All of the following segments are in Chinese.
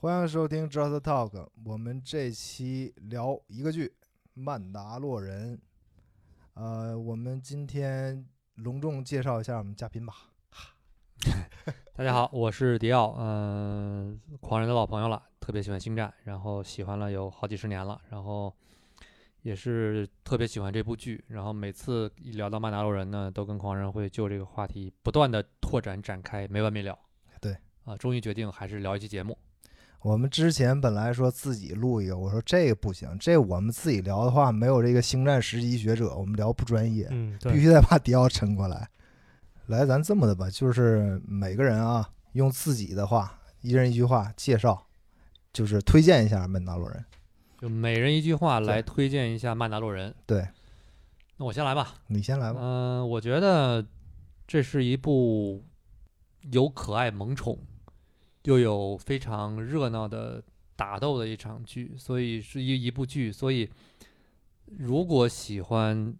欢迎收听 Just Talk，我们这期聊一个剧《曼达洛人》。呃，我们今天隆重介绍一下我们嘉宾吧。大家好，我是迪奥，嗯、狂人的老朋友了，特别喜欢星战，然后喜欢了有好几十年了，然后也是特别喜欢这部剧，然后每次一聊到曼达洛人呢，都跟狂人会就这个话题不断的拓展展开，没完没了。对，啊，终于决定还是聊一期节目。我们之前本来说自己录一个，我说这个不行，这我们自己聊的话，没有这个星战十级学者，我们聊不专业，嗯，必，须得把迪奥撑过来。来，咱这么的吧，就是每个人啊，用自己的话，一人一句话介绍，就是推荐一下《曼达洛人》。就每人一句话来推荐一下曼达洛人。对，那我先来吧。你先来吧。嗯、我觉得这是一部有可爱萌宠，又有非常热闹的打斗的一场剧，所以是一一部剧。所以，如果喜欢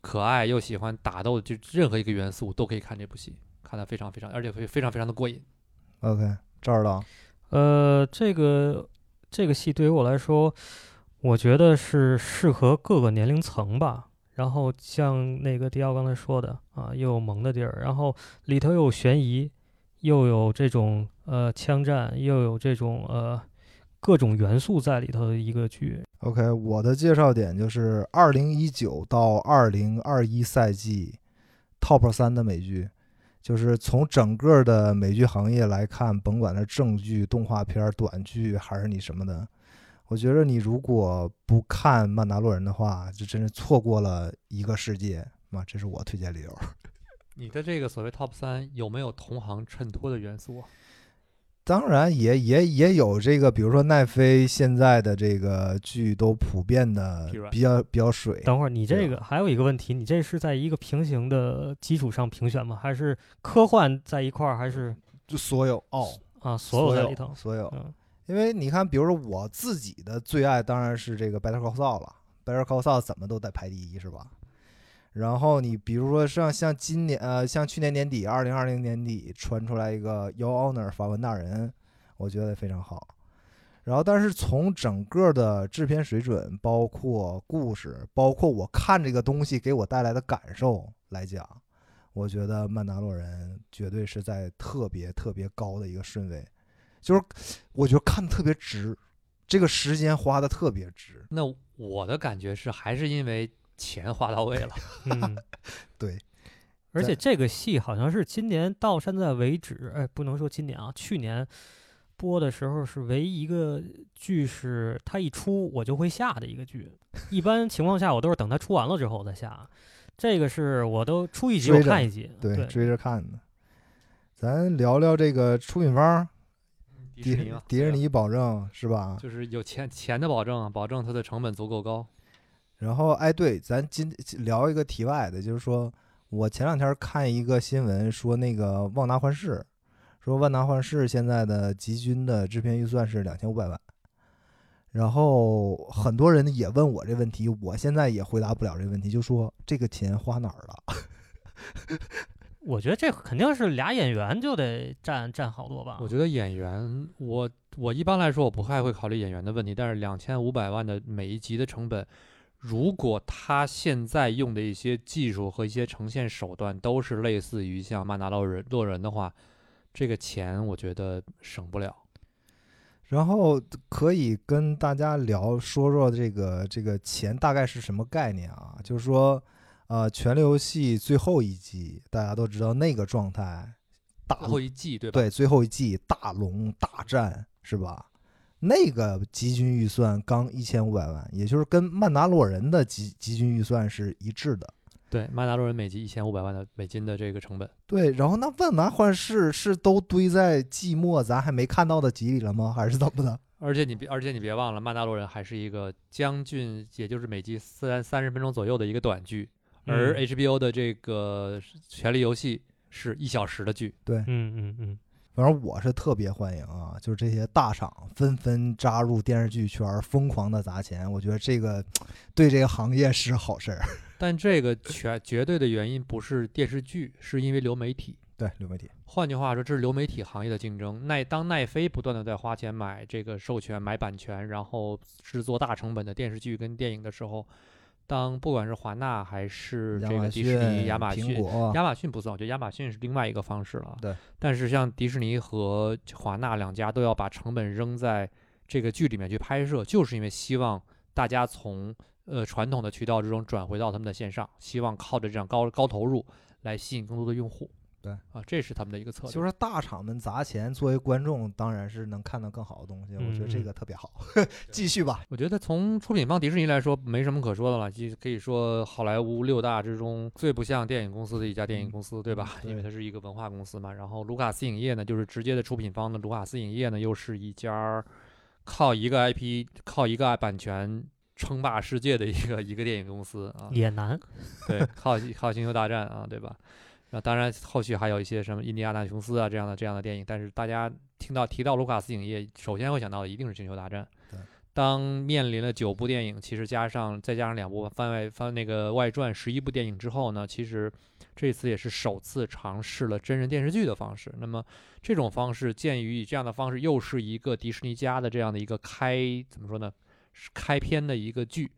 可爱又喜欢打斗，就任何一个元素都可以看这部戏，看得非常非常，而且会非常非常的过瘾。OK，这儿了，呃，这个这个戏对于我来说，我觉得是适合各个年龄层吧。然后像那个迪奥刚才说的啊，又有萌的地儿，然后里头又有悬疑，又有这种呃枪战，又有这种呃各种元素在里头的一个剧。OK，我的介绍点就是二零一九到二零二一赛季 Top 三的美剧，就是从整个的美剧行业来看，甭管是正剧、动画片、短剧还是你什么的，我觉得你如果不看《曼达洛人》的话，就真是错过了一个世界啊！这是我推荐理由。你的这个所谓 top 三有没有同行衬托的元素啊？当然也也也有这个，比如说奈飞现在的这个剧都普遍的比较比较水，等会儿你这个还有一个问题，你这是在一个平行的基础上评选吗？还是科幻在一块儿？还是就所有哦，啊所有在里头？所有。嗯因为你看，比如说我自己的最爱当然是这个 Better Call Saul 了，Better Call Saul 怎么都得排第一是吧？然后你比如说像像今年呃像去年年底二零二零年底传出来一个 Your Honor 法官大人，我觉得非常好。然后但是从整个的制片水准，包括故事，包括我看这个东西给我带来的感受来讲，我觉得《曼达洛人》绝对是在特别特别高的一个顺位。就是我觉得看的特别值，这个时间花的特别值。那我的感觉是，还是因为钱花到位了。嗯，对，而且这个戏好像是今年到现在为止，哎，不能说今年啊，去年播的时候是唯一一个剧是它一出我就会下的一个剧。一般情况下我都是等它出完了之后再下，这个是我都出一集我看一集。对，对，追着看的。咱聊聊这个出品方，迪迪士尼，迪士尼保证是吧？就是有钱钱的保证，保证它的成本足够高。然后，哎，对，咱今聊一个题外的，就是说我前两天看一个新闻，说那个《旺达幻视》，说《万达幻视》现在的集军的制片预算是两千五百万。然后很多人也问我这问题，我现在也回答不了这问题，就说这个钱花哪儿了？我觉得这肯定是俩演员就得占占好多吧。我觉得演员，我我一般来说我不太会考虑演员的问题，但是两千五百万的每一集的成本，如果他现在用的一些技术和一些呈现手段都是类似于像曼达洛人洛人的话，这个钱我觉得省不了。然后可以跟大家聊说说这个这个钱大概是什么概念啊？就是说，呃，《权力游戏》最后一季大家都知道那个状态，大最后一季对吧？对最后一季大龙大战是吧？那个集均预算刚一千五百万，也就是跟曼达洛人的集集均预算是一致的。对，曼达洛人每集一千五百万的美金的这个成本，对，然后那万达幻视是都堆在季末咱还没看到的集里了吗？还是怎么的？而且你别而且你别忘了，曼达洛人还是一个将近也就是每集三三十分钟左右的一个短剧，而嗯 HBO 的这个《权力游戏》是一小时的剧。对嗯嗯嗯，反正我是特别欢迎啊，就是这些大厂纷纷扎入电视剧圈，疯狂的砸钱，我觉得这个对这个行业是好事儿。但这个全绝对的原因不是电视剧，是因为流媒体。对流媒体，换句话说，这是流媒体行业的竞争。奈当奈飞不断的在花钱买这个授权、买版权，然后制作大成本的电视剧跟电影的时候，当不管是华纳还是这个迪士尼、逊、亚马逊亚马逊不算，我觉得亚马逊是另外一个方式了。对。但是像迪士尼和华纳两家都要把成本扔在这个剧里面去拍摄，就是因为希望大家从呃传统的渠道之中转回到他们的线上，希望靠着这样高高投入来吸引更多的用户。对啊，这是他们的一个策略。就是大厂们砸钱，作为观众当然是能看到更好的东西，我觉得这嗯个特别好。继续吧，我觉得从出品方迪士尼来说，没什么可说的了。就可以说好莱坞六大之中最不像电影公司的一家电影公司，对吧？对因为它是一个文化公司嘛。然后卢卡斯影业呢，就是直接的出品方的卢卡斯影业呢，又是一家靠一个 IP、靠一个版权称霸世界的一个一个电影公司啊。也难。对，靠靠星球大战啊，对吧？那当然，后续还有一些什么印第安纳琼斯啊这样的这样的电影，但是大家听到提到卢卡斯影业，首先会想到的一定是星球大战。对。当面临了九部电影，其实加上再加上两部番外番那个外传十一部电影之后呢，其实这次也是首次尝试了真人电视剧的方式。那么这种方式，鉴于以这样的方式又是一个迪士尼家的这样的一个开怎么说呢，是开篇的一个剧，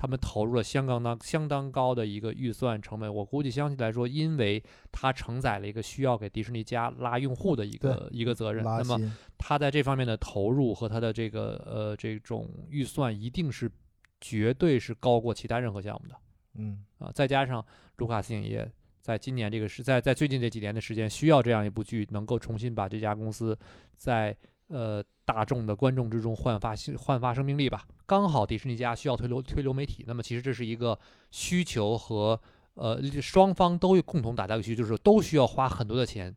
他们投入了相当当相当高的一个预算成本。我估计相对来说，因为它承载了一个需要给迪士尼家拉用户的一个一个责任，那么新，它在这方面的投入和它的这个呃这种预算一定是绝对是高过其他任何项目的嗯，啊。再加上卢卡斯影业在今年这个是在在最近这几年的时间，需要这样一部剧能够重新把这家公司在呃大众的观众之中焕发新焕发生命力吧。刚好迪士尼家需要推流推流媒体，那么其实这是一个需求和呃双方都有共同打造的需求，就是都需要花很多的钱。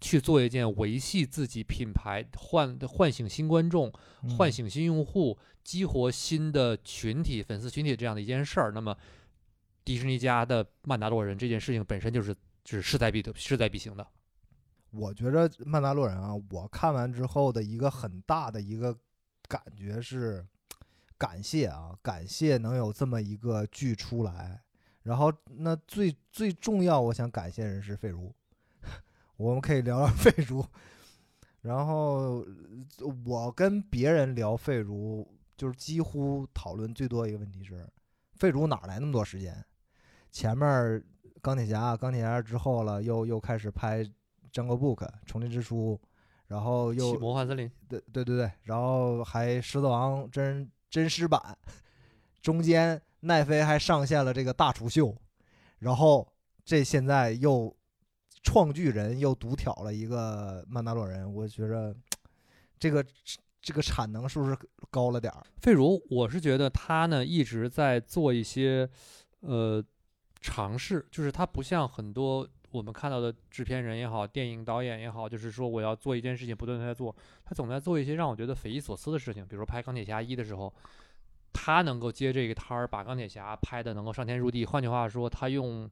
去做一件维系自己品牌、唤唤醒新观众、嗯唤醒新用户、激活新的群体、粉丝群体这样的一件事儿。那么，迪士尼家的曼达洛人这件事情本身就是是势在必得、势在必行的。我觉着《曼达洛人》啊，我看完之后的一个很大的一个感觉是感谢啊，感谢能有这么一个剧出来。然后那最最重要，我想感谢人是费如，我们可以聊聊费如。然后我跟别人聊费如，就是几乎讨论最多一个问题是，费如哪来那么多时间？前面钢铁侠，钢铁侠之后了，又又开始拍《Jungle Book》丛林之书，然后又魔幻森林，对对对对，然后还《狮子王》真真实版，中间奈飞还上线了这个大厨秀，然后这现在又创巨人又独挑了一个曼达洛人，我觉着 这个这个产能是不是高了点儿？费如，我是觉得他呢一直在做一些呃尝试，就是他不像很多我们看到的制片人也好，电影导演也好，就是说我要做一件事情，不断的在做，他总在做一些让我觉得匪夷所思的事情，比如说拍钢铁侠一的时候。他能够接这个摊儿，把钢铁侠拍的能够上天入地。换句话说，他用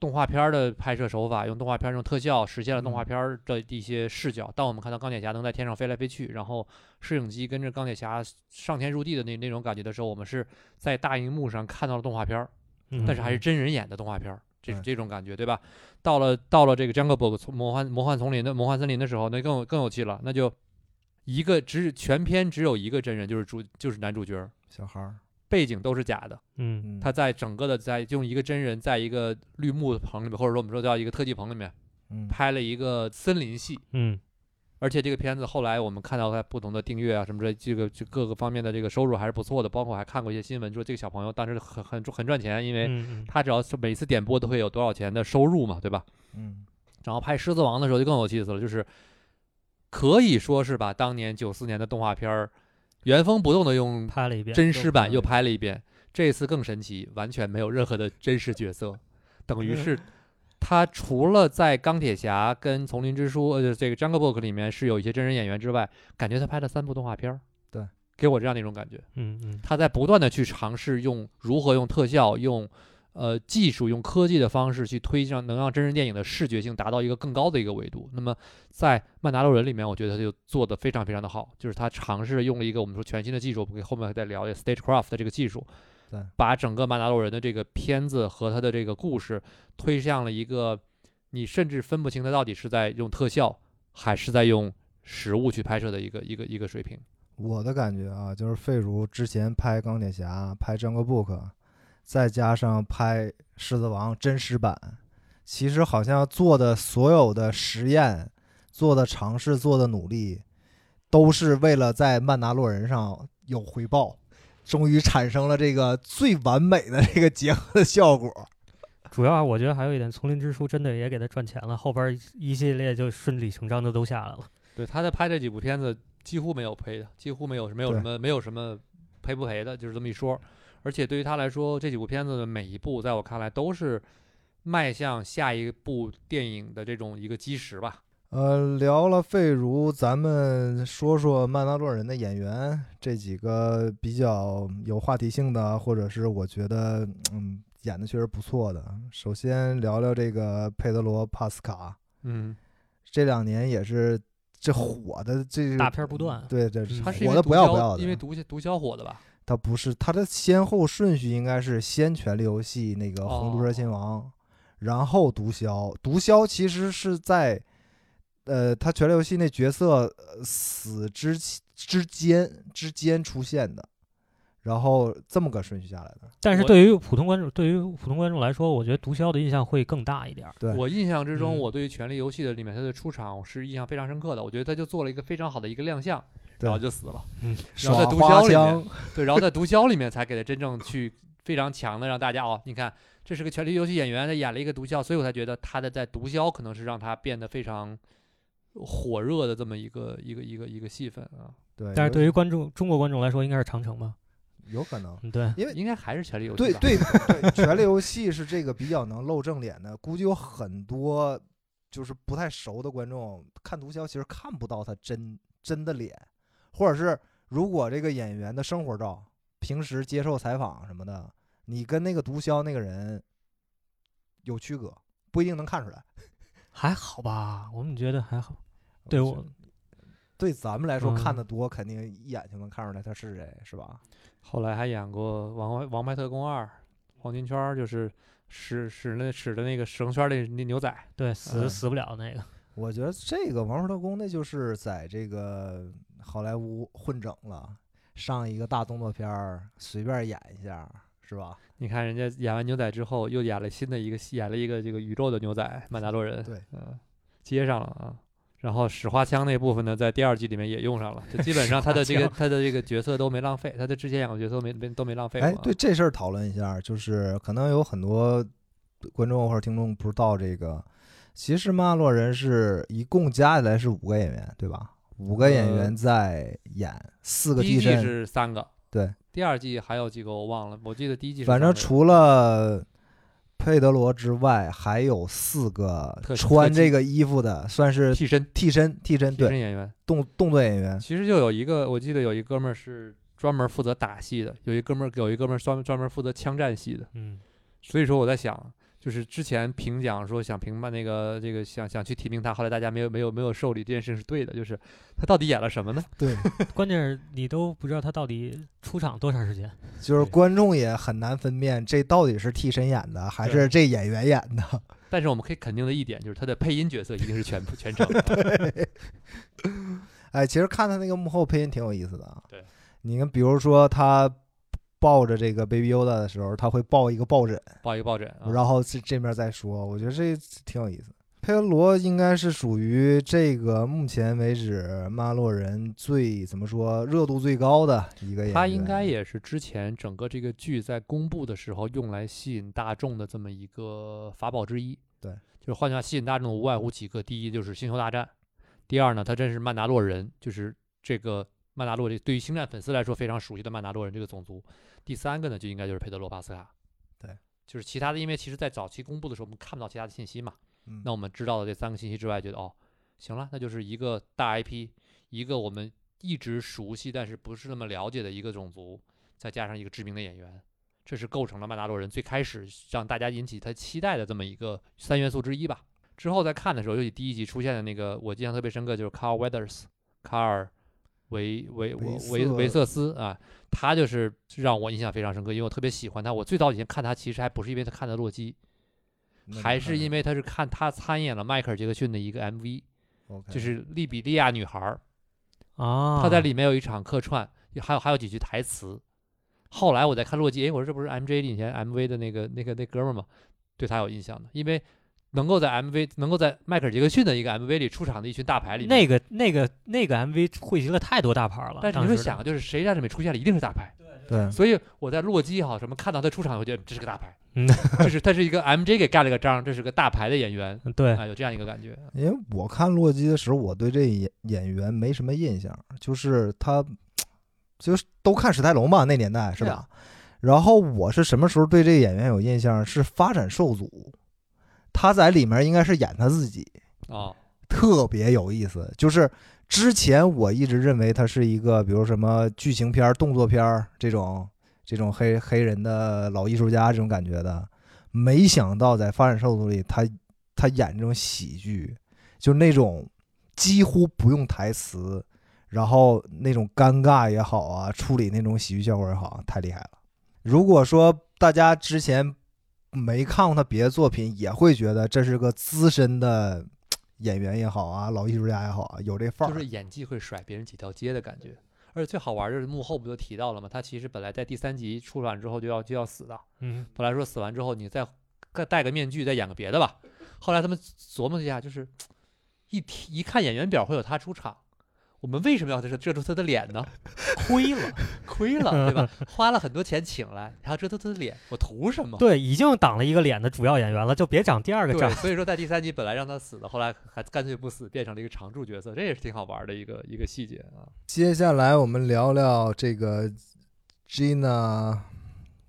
动画片儿的拍摄手法，用动画片儿用特效实现了动画嗯片儿的一些视角。当我们看到钢铁侠能在天上飞来飞去，然后摄影机跟着钢铁侠上天入地的那那种感觉的时候，我们是在大荧幕上看到了动画片但是还是真人演的动画片儿，这对这种感觉，对吧？到了到了这个 Jungle Book 从魔幻魔幻丛林的魔幻森林的时候，那更有更有趣了，那就一个只全篇只有一个真人，就是主就是男主角，小孩儿，背景都是假的。嗯。嗯，他在整个的在用一个真人在一个绿幕棚里面，或者说我们说叫一个特技棚里面嗯。拍了一个森林戏，嗯而且这个片子后来我们看到它不同的订阅啊什么的，这个这各个方面的这个收入还是不错的，包括还看过一些新闻说这个小朋友当时很很很赚钱，因为嗯他只要是每次点播都会有多少钱的收入嘛，对吧？嗯然后拍《狮子王》的时候就更有意思了，就是可以说是把当年九四年的动画片儿原封不动的用拍了一遍，真实版又拍了一遍，这次更神奇，完全没有任何的真实角色，等于是 他除了在钢铁侠跟丛林之书呃这个 Jungle Book 里面是有一些真人演员之外，感觉他拍了三部动画片儿对，给我这样的一种感觉。嗯嗯他在不断的去尝试用如何用特效、用呃技术、用科技的方式去推向，能让真人电影的视觉性达到一个更高的一个维度。那么在《曼达洛人》里面，我觉得他就做的非常非常的好，就是他尝试用了一个我们说全新的技术，我们后面再聊 stagecraft 的这个技术，对，把整个曼达洛人的这个片子和他的这个故事推向了一个你甚至分不清他到底是在用特效还是在用实物去拍摄的一个一个一个水平。我的感觉啊，就是费如之前拍钢铁侠、拍 Jungle Book，再加上拍狮子王真实版，其实好像做的所有的实验、做的尝试、做的努力，都是为了在曼达洛人上有回报，终于产生了这个最完美的这个结合的效果。主要我觉得还有一点，丛林之书真的也给他赚钱了，后边一系列就顺理成章的都下来了。对，他在拍这几部片子几乎没有赔的，几乎没有没有什么没有什么赔不赔的，就是这么一说。而且对于他来说，这几部片子的每一部，在我看来都是迈向下一部电影的这种一个基石吧。呃，聊了费如，咱们说说曼达洛人的演员，这几个比较有话题性的，或者是我觉得嗯演的确实不错的。首先聊聊这个佩德罗·帕斯卡，嗯，这两年也是这火的这大片不断。对对，嗯火的不要不要的。因为毒毒枭火的吧？他不是他的先后顺序应该是先《权力游戏》那个《红毒蛇亲王》然后《毒枭》。毒枭其实是在呃他《权力游戏》那角色呃死之期之间之间出现的，然后这么个顺序下来的。但是对于普通观众，对于普通观众来说，我觉得毒枭的印象会更大一点儿。对，我印象之中，嗯我对于《权力游戏》的里面他的出场是印象非常深刻的。我觉得他就做了一个非常好的一个亮相，然后就死了。嗯，然后在毒枭里面，对，然后在毒枭里面才给他真正去非常强的让大家哦，你看这是个权力游戏演员，他演了一个毒枭，所以我才觉得他的在毒枭可能是让他变得非常火热的这么一个一个一个一个戏份啊，对，但是对于观众中国观众来说，应该是长城吧？有可能。嗯，对，因为应该还是权力游戏吧？对对对，权力游戏是这个比较能露正脸的，估计有很多就是不太熟的观众看毒枭，其实看不到他真真的脸，或者是如果这个演员的生活照，平时接受采访什么的，你跟那个毒枭那个人有区隔，不一定能看出来。还好吧？我们觉得还好。对我对咱们来说嗯看的多，肯定一眼就能看出来他是谁，是吧？后来还演过《王王牌特工二》，黄金圈就是使使那使的那个绳圈的那那牛仔，对死嗯死不了那个。我觉得这个《王牌特工》那就是在这个好莱坞混整了，上一个大动作片儿随便演一下，是吧？你看人家演完牛仔之后，又演了新的一个戏，演了一个这个宇宙的牛仔曼达洛人，对，嗯、接上了啊。然后使花枪那部分呢，在第二季里面也用上了，就基本上他的这个他的这个角色都没浪费，他的之前演过角色没没都没浪费、哎啊。，对这事儿讨论一下，就是可能有很多观众或者听众不知道这个，其实曼达洛人是一共加起来是五个演员，对吧？五个演员在演四个替身，是三个，对，第二季还有几个我忘了，我记得第一季反正除了佩德罗之外，还有四个穿这个衣服的，算是替身替身，替身替身演员，动动作演员。其实就有一个，我记得有一哥们儿是专门负责打戏的，有一哥们儿有一哥们儿专专门负责枪战戏的。嗯，所以说我在想，就是之前评奖说想评判那个这个想想去提名他，后来大家没有没有没有受理这件事情是对的，就是他到底演了什么呢？对，关键是你都不知道他到底出场多长时间。就是观众也很难分辨这到底是替身演的还是这演员演的。但是我们可以肯定的一点就是他的配音角色一定是全部全程的。哎，其实看他那个幕后配音挺有意思的啊。对，你看，比如说他抱着这个 Baby Yoda 的时候，他会抱一个抱枕，抱一个抱枕啊，然后这这面再说，我觉得这挺有意思。佩德罗应该是属于这个目前为止曼洛人最怎么说热度最高的一个演员。他应该也是之前整个这个剧在公布的时候用来吸引大众的这么一个法宝之一。对，就是换句话，吸引大众的无外乎几个：第一就是星球大战，第二呢，他真是曼达洛人，就是这个曼达洛这对于星战粉丝来说非常熟悉的曼达洛人这个种族。第三个呢，就应该就是佩德罗·帕斯卡。对，就是其他的，因为其实在早期公布的时候，我们看不到其他的信息嘛。嗯那我们知道了这三个信息之外，觉得哦，行了，那就是一个大 IP，一个我们一直熟悉但是不是那么了解的一个种族，再加上一个知名的演员，这是构成了曼达洛人最开始让大家引起他期待的这么一个三元素之一吧。之后在看的时候，尤其第一集出现的那个，我印象特别深刻，就是 Carl Weathers，卡尔维维维维维瑟瑟斯啊，他就是让我印象非常深刻，因为我特别喜欢他。我最早以前看他，其实还不是因为他看的洛基，还是因为为他是看他参演了迈克尔·杰克逊的一个 MV，就是《利比利亚女孩》儿，啊，他在里面有一场客串，还有还有几句台词。后来我在看洛基，诶，我说这不是 MJ 以前 MV 的那个那个那哥们儿吗？对他有印象的，因为能够在 MV 能够在迈克尔·杰克逊的一个 MV 里出场的一群大牌里面，那个那个那个 MV 汇集了太多大牌了。但你会想，就是谁在里面出现了，一定是大牌。对所以我在洛基哈什么看到他出场，我觉得这是个大牌，嗯 就是他是一个 MJ 给盖了个章，这是个大牌的演员，对啊，有这样一个感觉。因为我看洛基的时候，我对这演演员没什么印象，就是他，就是都看史泰龙吧，那年代是吧？然后我是什么时候对这个演员有印象？是《发展受阻》，他在里面应该是演他自己，啊，特别有意思。就是之前我一直认为他是一个，比如什么剧情片、动作片这种这种黑黑人的老艺术家这种感觉的，没想到在《发展受阻》里，他他演这种喜剧，就那种几乎不用台词，然后那种尴尬也好啊，处理那种喜剧效果也好啊，太厉害了。如果说大家之前没看过他别的作品，也会觉得这是个资深的 演员也好啊，老艺术家也好啊，有这范儿。就是演技会甩别人几条街的感觉。而且最好玩儿就是幕后不就提到了吗？他其实本来在第三集出版之后就要就要死的，嗯，本来说死完之后你再再戴个面具再演个别的吧。后来他们琢磨一下，就是 一提一看演员表会有他出场，我们为什么要遮遮住他的脸呢？亏了。亏了，对吧？花了很多钱请来，还要遮住他的脸，我图什么？对，已经挡了一个脸的主要演员了，就别长第二个对，所以说在第三集本来让他死的，后来还干脆不死，变成了一个常驻角色，这也是挺好玩的一个一个细节啊。接下来我们聊聊这个 Gina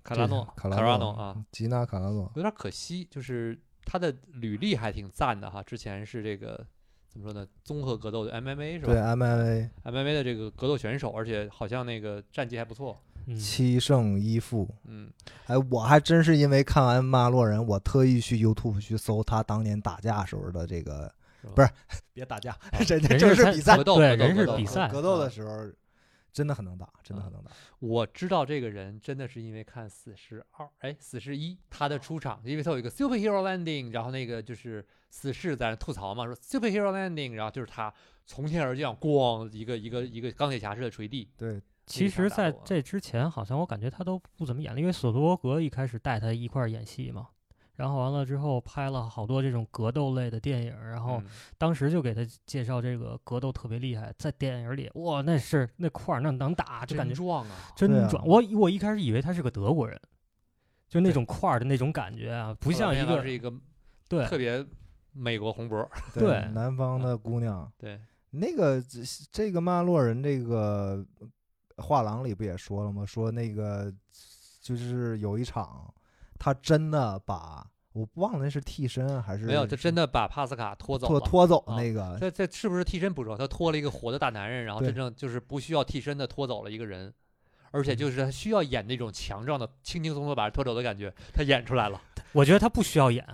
卡拉诺，卡拉拉诺啊，，吉娜卡拉诺，有点可惜，就是他的履历还挺赞的哈。之前是这个怎么说呢，综合格斗的 MMA 是吧对吧 MMA？MMA 的这个格斗选手，而且好像那个战绩还不错。嗯，七胜一负。嗯，哎，我还真是因为看完《骂洛人》，我特意去 YouTube 去搜他当年打架时候的这个，不是 别打架，人家人是参比赛格，斗对人格斗格斗是比赛格斗的时候真的很能打，真的很能打。我知道这个人真的是因为看《死侍二》，哎，《死侍一》他的出场，因为他有一个 superhero landing，然后那个就是死侍在那吐槽嘛，说 superhero landing，然后就是他从天而降，咣一个一个一个钢铁侠式的锤地。对，其实在这之前，好像我感觉他都不怎么演了，因为索多格一开始带他一块儿演戏嘛，然后完了之后拍了好多这种格斗类的电影，然后嗯当时就给他介绍这个格斗特别厉害，在电影里哇，那是那块儿那能打，就感觉真壮啊！真壮。我我一开始以为他是个德国人，就那种块儿的那种感觉啊，不像一个是一个对特别美国红脖。对南方的姑娘，对，那个这这个曼洛人这个画廊里不也说了吗？说那个就是有一场，他真的把我忘了那是替身还是没有，他真的把帕斯卡拖走了。拖拖走啊那个，这这是不是替身不说？他拖了一个活的大男人，然后真正就是不需要替身的拖走了一个人，而且就是他需要演那种强壮的、轻轻松松把人拖走的感觉，他演出来了。我觉得他不需要演，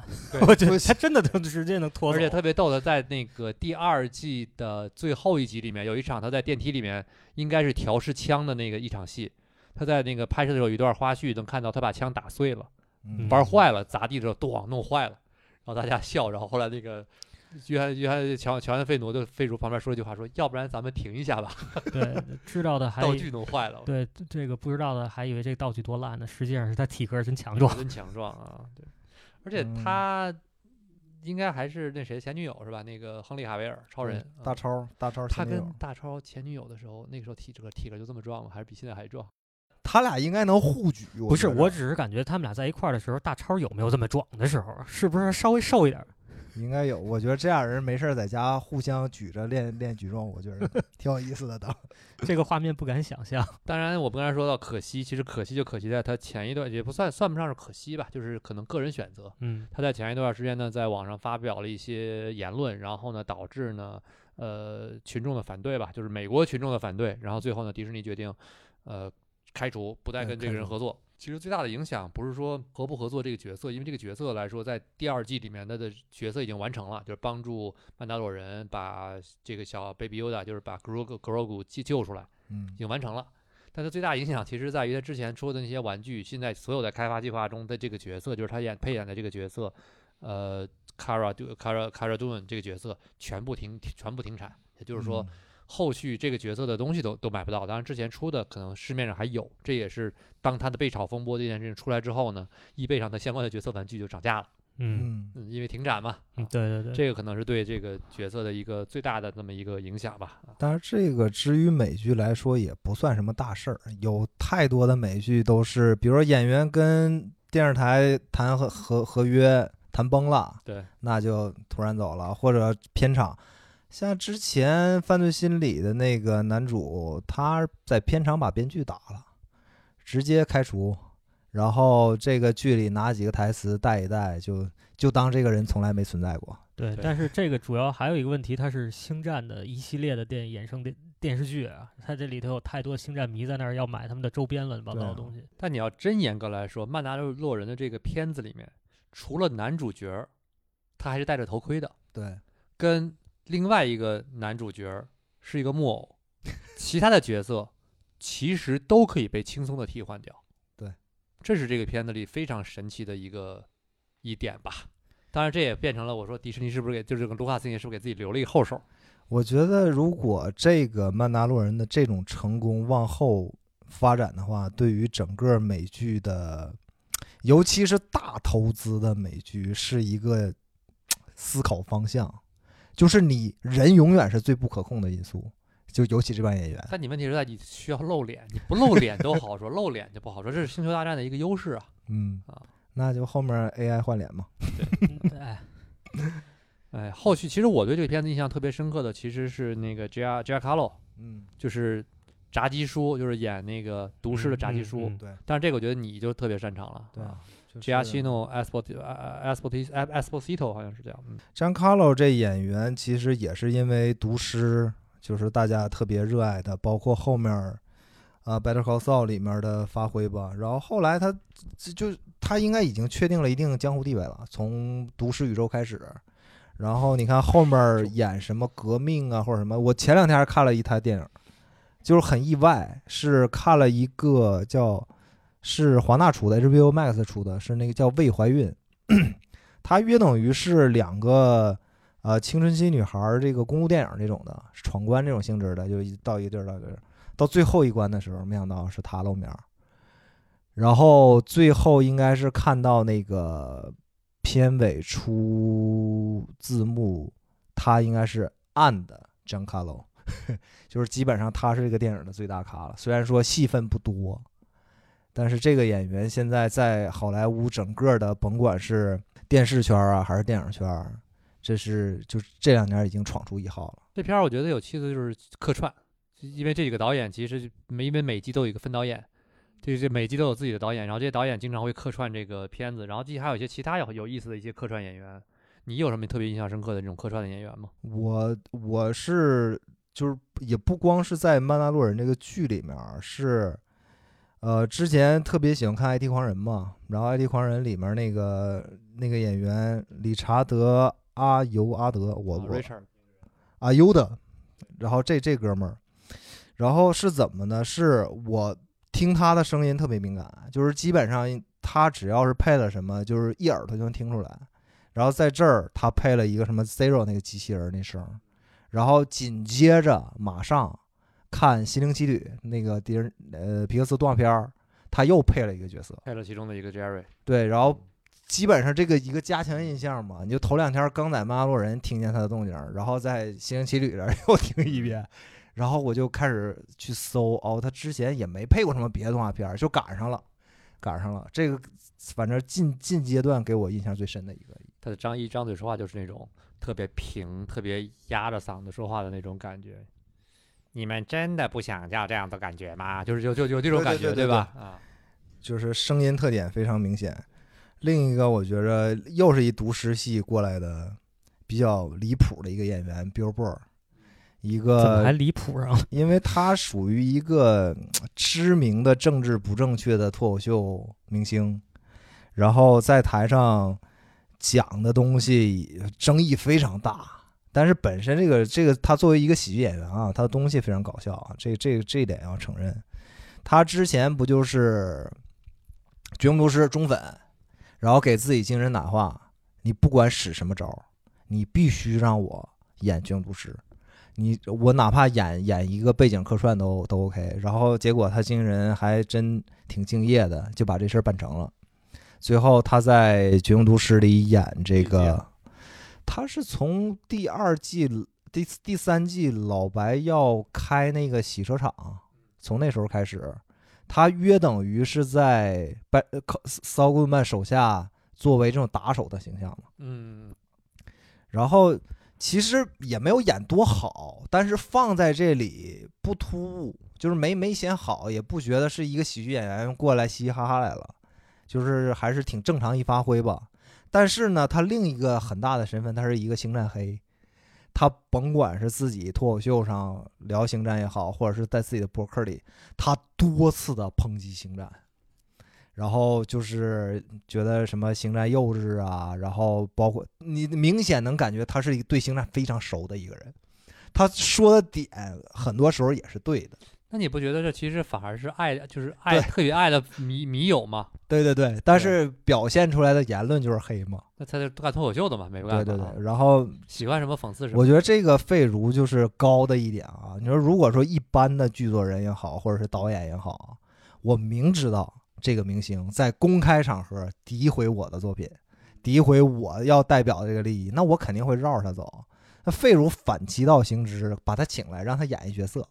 我觉得他真的能直接能拖走，而且特别逗的，在那个第二季的最后一集里面，有一场他在电梯里面应该是调试枪的那个一场戏，他在那个拍摄的时候有一段花絮，能看到他把枪打碎了，嗯玩坏了，砸地的时候咣弄坏了，然后大家笑，然后后来那个。约翰约翰乔乔安费奴就费主旁边说一句话说，要不然咱们停一下吧，对知道的还道具弄坏了。对这个不知道的还以为这个道具多烂呢，实际上是他体格真强壮。真强壮啊！对，而且嗯他应该还是那谁前女友是吧？那个亨利·哈维尔，超人。啊大超大超他前女友跟大超前女友的时候，那个时候体格体格就这么壮吗？还是比现在还壮？他俩应该能互举。不是，我只是感觉他们俩在一块儿的时候，大超有没有这么壮的时候？是不是稍微瘦一点儿？应该有。我觉得这样人没事儿在家互相举着练练举重，我觉得挺有意思的。都 这个画面不敢想象。当然，我不刚才说到可惜，其实可惜就可惜在他前一段也不算算不上是可惜吧，就是可能个人选择。嗯他在前一段时间呢，在网上发表了一些言论，然后呢，导致呢，呃，群众的反对吧，就是美国群众的反对，然后最后呢，迪士尼决定，呃，开除，不再嗯跟这个人合作。其实最大的影响不是说合不合作这个角色，因为这个角色来说，在第二季里面他的角色已经完成了，就是帮助曼达洛人把这个小 Baby Yoda，就是把 Grogu Grogu 救救出来，嗯已经完成了。但他最大影响其实在于他之前说的那些玩具，现在所有的开发计划中的这个角色，就是他演配演的这个角色，呃，Cara 杜 Cara Cara Dune 这个角色全部停全部停产，也就是说。嗯后续这个角色的东西都都买不到，当然之前出的可能市面上还有，这也是当他的被炒风波这件事情出来之后呢，易贝上的相关的角色玩具就涨价了，嗯。因为停展嘛，嗯，对对对，这个可能是对这个角色的一个最大的这么一个影响吧。啊。但是这个至于美剧来说也不算什么大事儿，有太多的美剧都是，比如说演员跟电视台谈合合合约谈崩了，对，那就突然走了，或者片场。像之前《犯罪心理》的那个男主，他在片场把编剧打了，直接开除，然后这个剧里拿几个台词带一带，就就当这个人从来没存在过。对，但是这个主要还有一个问题，它是星战的一系列的电衍生电电视剧啊，它这里头有太多星战迷在那儿要买他们的周边乱七八糟的东西。但你要真严格来说，《曼达洛人》的这个片子里面，除了男主角儿，他还是戴着头盔的，对，跟另外一个男主角是一个木偶，其他的角色其实都可以被轻松的替换掉。对，这是这个片子里非常神奇的一个一点吧。当然，这也变成了我说迪士尼是不是给就是这个卢卡斯也是不是给自己留了一个后手？我觉得如果这个曼达洛人的这种成功往后发展的话，对于整个美剧的，尤其是大投资的美剧，是一个思考方向。就是你人永远是最不可控的因素，就尤其这帮演员。但你问题是在你需要露脸，你不露脸都好说，露脸就不好说，这是星球大战的一个优势啊。嗯啊，那就后面 AI 换脸嘛。对哎，哎，后续其实我对这个片子印象特别深刻的其实是那个 J R J R Carlo，嗯，就是炸鸡叔，就是演那个毒师的炸鸡叔。嗯嗯对但是这个我觉得你就特别擅长了，对啊。就 g i a 是 c i n o Espot Espot Esposito 好像是这样，嗯，Carlo 这演员其实也是因为毒师，就是大家特别热爱的，包括后面儿啊《Better Call Saul》里面的发挥吧。然后后来他就就他应该已经确定了一定江湖地位了，从毒师宇宙开始。然后你看后面儿演什么革命啊或者什么，我前两天还看了一台电影，就是很意外，是看了一个叫是华纳出的，HBO Max 出的，是那个叫《未怀孕》。它约等于是两个呃青春期女孩儿这个公路电影这种的闯关这种性质的，就一到一个地儿到一个地儿，到最后一关的时候，没想到是他露面儿，然后最后应该是看到那个片尾出字幕，他应该是暗的 Giancarlo，就是基本上他是这个电影的最大咖了，虽然说戏份不多。但是这个演员现在在好莱坞整个的，甭管是电视圈啊还是电影圈儿，这是就是这两年已经闯出一号了。这片儿我觉得有趣的就是客串，因为这几个导演其实每因为每集都有一个分导演，这这每集都有自己的导演，然后这些导演经常会客串这个片子，然后还有一些其他有有意思的一些客串演员。你有什么特别印象深刻的这种客串的演员吗？我我是就是也不光是在《曼达洛人》这个剧里面儿，是呃之前特别喜欢看《IT 狂人》嘛，然后《IT 狂人》里面那个那个演员理查德阿尤阿德，我啊我阿尤的，然后这这哥们儿，然后是怎么呢？是我听他的声音特别敏感，就是基本上他只要是配了什么，就是一耳朵就能听出来。然后在这儿他配了一个什么 Zero 那个机器人那声，然后紧接着马上看《心灵奇旅》那个迪人呃皮克斯动画片儿，他又配了一个角色。配了其中的一个 Jerry，对，然后基本上这个一个加强印象嘛，你就头两天刚在《曼达洛人》听见他的动静，然后在《心灵奇旅》这儿 又听一遍，然后我就开始去搜，哦，他之前也没配过什么别的动画片儿，就赶上了，赶上了这个，反正近近阶段给我印象最深的一个，他的张一张嘴说话就是那种特别平、特别压着嗓子说话的那种感觉。你们真的不想要这样的感觉吗？就是就就有这种对对感觉，对对吧？啊，就是声音特点非常明显。另一个我觉着又是一读诗系过来的比较离谱的一个演员 Bill Burr，一怎么还离谱啊？因为他属于一个嗯知名的政治不正确的脱口秀明星，然后在台上讲的东西争议非常大。但是本身这个这个他作为一个喜剧演员啊，他的东西非常搞笑啊，这这这一点要承认。他之前不就是《绝命毒师》中粉，然后给自己精神打化，你不管使什么招，你必须让我演绝命毒师。你我哪怕演演一个背景客串都都 OK。然后结果他经纪人还真挺敬业的，就把这事儿办成了。最后他在《绝命毒师》里演这个，他是从第二季、第第三季老白要开那个洗车场，从那时候开始，他约等于是在拜呃考骚棍曼手下作为这种打手的形象嘛。嗯，然后其实也没有演多好，但是放在这里不突兀，就是没没显好，也不觉得是一个喜剧演员过来嘻嘻哈哈来了，就是还是挺正常一发挥吧。但是呢，他另一个很大的身份，他是一个星战黑。他甭管是自己脱口秀上聊星战也好，或者是在自己的博客里，他多次的抨击星战，然后就是觉得什么星战幼稚啊，然后包括你明显能感觉他是一个对星战非常熟的一个人，他说的点很多时候也是对的。那你不觉得这其实反而是爱，就是爱特别爱的迷迷友吗？对对对，但是表现出来的言论就是黑嘛。那他就干脱口秀的嘛，没办法啊。对对对，然后喜欢什么讽刺什么。我觉得这个费如就是高的一点啊。你说如果说一般的剧作人也好，或者是导演也好，我明知道这个明星在公开场合诋毁我的作品，诋毁我要代表的这个利益，那我肯定会绕着他走。那费如反其道行之，把他请来，让他演一角色。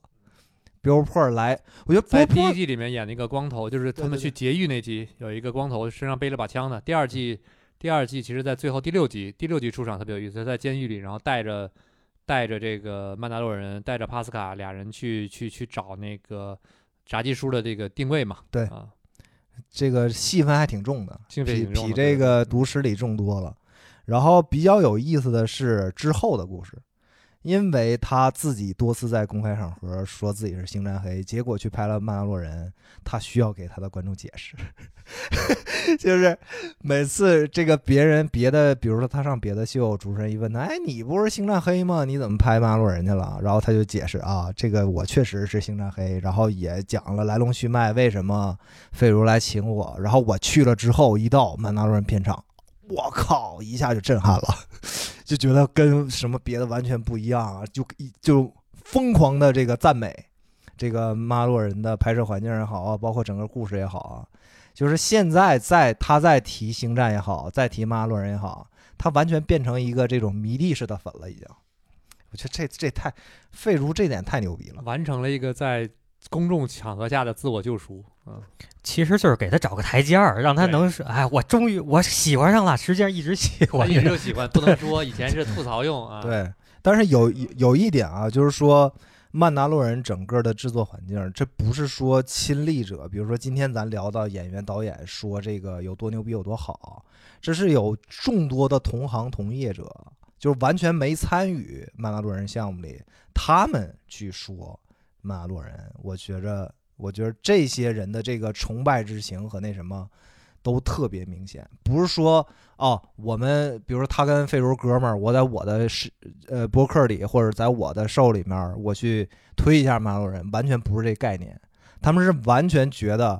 比如珀尔来，我觉得在第一季里面演那个光头，就是他们去劫狱那集，有一个光头身上背了把枪的。第二季，第二季其实在最后第六集，第六集出场特别有意思，他在监狱里，然后带着带着这个曼达洛人，带着帕斯卡俩人去去去找那个炸鸡叔的这个定位嘛。对啊，这个戏份还挺重的，戏份比比这个毒师里重多了。然后比较有意思的是之后的故事，因为他自己多次在公开场合说自己是星战黑，结果去拍了《曼达洛人》，他需要给他的观众解释，就是每次这个别人别的，比如说他上别的秀，主持人一问他，哎，你不是星战黑吗？你怎么拍《曼达洛人》去了？然后他就解释啊，这个我确实是星战黑，然后也讲了来龙去脉，为什么费如来请我，然后我去了之后，一到曼达洛人片场，我靠，一下就震撼了，就觉得跟什么别的完全不一样啊，就一就疯狂的这个赞美这个马洛人的拍摄环境也好啊，包括整个故事也好啊，就是现在在他在提星战也好，在提马洛人也好，他完全变成一个这种迷弟式的粉了，已经。我觉得这这太费如这点太牛逼了。完成了一个在公众场合下的自我救赎。嗯，其实就是给他找个台阶儿，让他能是，哎，我终于我喜欢上了，实际上一直喜欢一直就喜欢，不能说以前是吐槽用啊。对，但是有有有一点啊，就是说曼达洛人整个的制作环境，这不是说亲历者，比如说今天咱聊到演员导演说这个有多牛逼有多好，这是有众多的同行同业者，就是完全没参与曼达洛人项目里，他们去说曼达洛人，我觉着。我觉得这些人的这个崇拜之情和那什么，都特别明显。不是说哦，我们比如说他跟费如哥们儿，我在我的是呃博客里或者在我的 show 里面，我去推一下马路人，完全不是这概念。他们是完全觉得，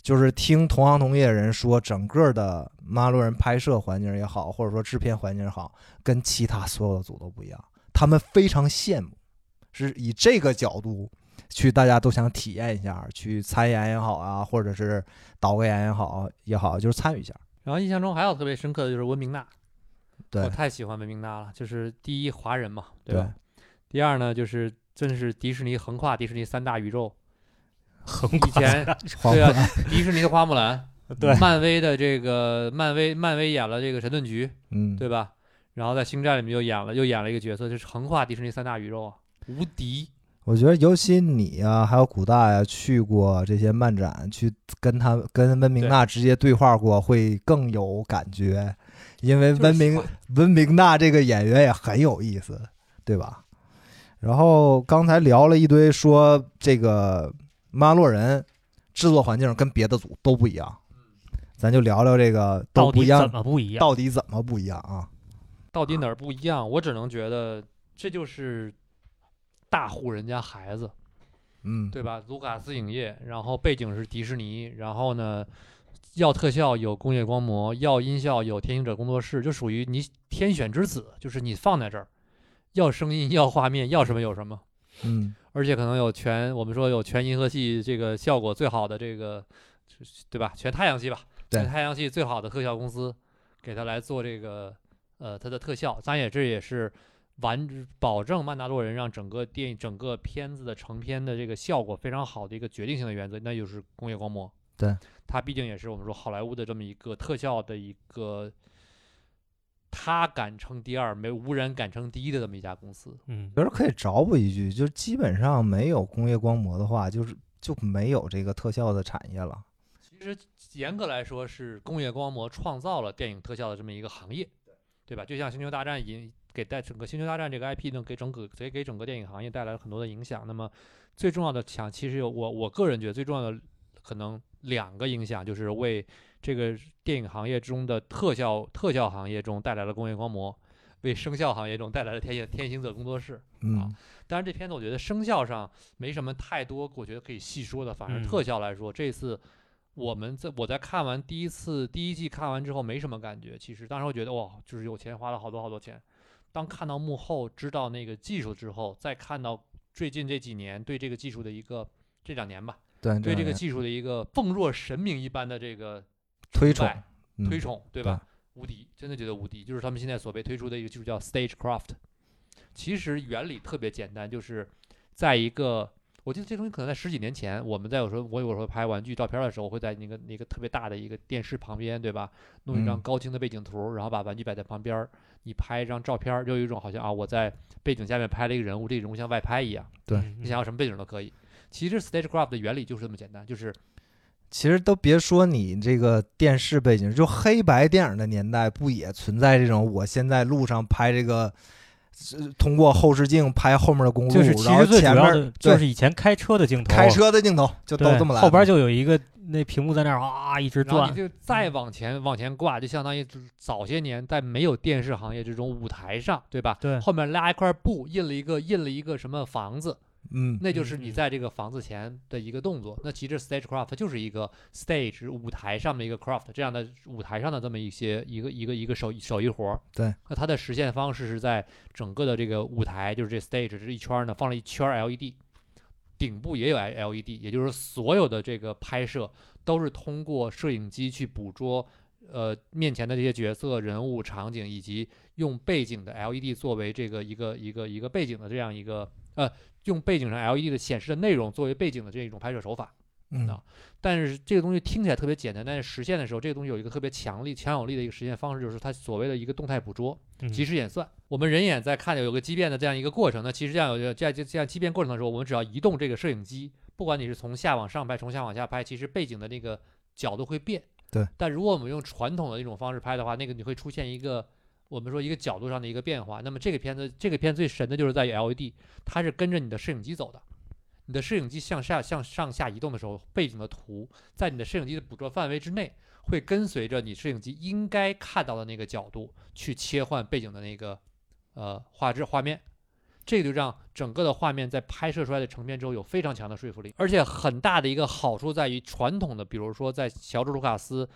就是听同行同业人说，整个的马路人拍摄环境也好，或者说制片环境也好，跟其他所有的组都不一样。他们非常羡慕，是以这个角度去，大家都想体验一下，去参演也好啊，或者是导个演也好也好，就是参与一下。然后印象中还有特别深刻的就是温明娜，对我太喜欢温明娜了，就是第一华人嘛，对对吧？第二呢，就是真是迪士尼横跨迪士尼三大宇宙，横以前 对啊，迪士尼的花木兰，对漫威的这个漫威漫威演了这个神盾局，嗯，对吧？然后在星战里面又演了又演了一个角色，就是横跨迪士尼三大宇宙啊，无敌。我觉得尤其你啊，还有古大呀，去过这些漫展，去跟他跟温明娜直接对话过，会更有感觉，因为温明温明娜这个演员也很有意思，对吧？然后刚才聊了一堆，说这个马洛人制作环境跟别的组都不一样，咱就聊聊这个都到底不一样怎，么不一样？到底怎么不一样啊？到底哪儿不一样？我只能觉得这就是大户人家孩子，嗯，对吧？卢卡斯影业，然后背景是迪士尼，然后呢，要特效有工业光魔，要音效有天行者工作室，就属于你天选之子，就是你放在这儿，要声音要画面要什么有什么，嗯。而且可能有全我们说有全银河系这个效果最好的这个，对吧？全太阳系吧，全太阳系最好的特效公司给他来做这个呃它的特效，当然也这也是完保证曼达洛人让整个电影整个片子的成片的这个效果非常好的一个决定性的原则，那就是工业光魔。对，它毕竟也是我们说好莱坞的这么一个特效的一个。他敢称第二，没无人敢称第一的这么一家公司，嗯觉得可以找补一句，就基本上没有工业光魔的话，就是就没有这个特效的产业了。其实严格来说，是工业光魔创造了电影特效的这么一个行业，对吧？就像《星球大战》引给带整个《星球大战》这个 IP 呢，给整个给给整个电影行业带来了很多的影响。那么最重要的想，其实有我我个人觉得最重要的可能两个影响，就是为这个电影行业中的特效特效行业中带来了工业光魔，为声效行业中带来了天行天行者工作室。啊当然，这片子我觉得声效上没什么太多，我觉得可以细说的。反正嗯特效来说，这次我们在我在看完第一次第一季看完之后没什么感觉。其实当时我觉得哇，就是有钱花了好多好多钱。当看到幕后，知道那个技术之后，再看到最近这几年对这个技术的一个这两年吧，对对这个技术的一个奉若神明一般的这个推崇推崇，对吧？无敌，真的觉得无敌。就是他们现在所被推出的一个技术叫 Stagecraft，其实原理特别简单，就是在一个，我记得这东西可能在十几年前，我们在有时候我有时候拍玩具照片的时候，会在那个那个特别大的一个电视旁边，对吧？弄一张嗯高清的背景图，然后把玩具摆在旁边儿，你拍一张照片儿，就有一种好像啊我在背景下面拍了一个人物，这个人物像外拍一样，对嗯你想要什么背景都可以。其实 Stagecraft 的原理就是这么简单，就是其实都别说你这个电视背景，就黑白电影的年代，不也存在这种？我现在路上拍这个，呃通过后视镜拍后面的公路，就是其实最主前面要的就是以前开车的镜头，开车的镜头就都这么来。后边就有一个那屏幕在那儿啊一直转你，就再往前往前挂，就相当于早些年在没有电视行业这种舞台上，对吧？对后面拉一块布，印了一个印了一个什么房子，嗯，那就是你在这个房子前的一个动作。那其实 stagecraft 就是一个 stage 舞台上的一个 craft 这样的舞台上的这么一些一个一个一个手手艺活儿。对，那它的实现方式是在整个的这个舞台，就是这 stage 这一圈儿呢放了一圈儿 LED，顶部也有 L LED，也就是所有的这个拍摄都是通过摄影机去捕捉。呃，面前的这些角色、人物、场景，以及用背景的 LED 作为这个一个一个一个背景的这样一个呃，用背景上 LED 的显示的内容作为背景的这一种拍摄手法。嗯啊但是这个东西听起来特别简单，但是实现的时候，这个东西有一个特别强力、强有力的一个实现方式，就是它所谓的一个动态捕捉、嗯即时演算。我们人眼在看有个畸变的这样一个过程，那其实这样有这样这样畸变过程的时候，我们只要移动这个摄影机，不管你是从下往上拍，从下往下拍，其实背景的那个角度会变。对。但如果我们用传统的那种方式拍的话，那个你会出现一个我们说一个角度上的一个变化。那么这个片子，这个片最神的就是在于 LED，它是跟着你的摄影机走的。你的摄影机向下、向上下移动的时候，背景的图在你的摄影机的捕捉范围之内，会跟随着你摄影机应该看到的那个角度去切换背景的那个呃画质画面。这就让整个的画面在拍摄出来的成片之后有非常强的说服力，而且很大的一个好处在于传统的，比如说在乔治·卢卡斯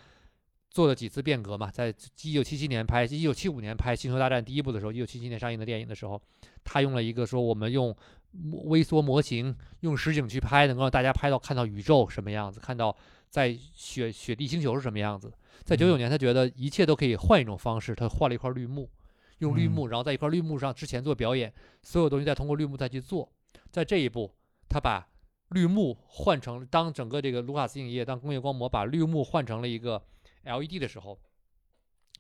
做了几次变革嘛，在一九七七年拍、一九七五年拍《星球大战》第一部的时候，一九七七年上映的电影的时候，他用了一个说我们用微缩模型用实景去拍，能够让大家拍到看到宇宙什么样子，看到在雪雪地星球是什么样子。在九九年，他觉得一切都可以换一种方式，他换了一块绿幕，用绿幕，然后在一块绿幕上之前做表演，所有东西再通过绿幕再去做。在这一步，他把绿幕换成当整个这个卢卡斯影业当工业光魔把绿幕换成了一个 LED 的时候，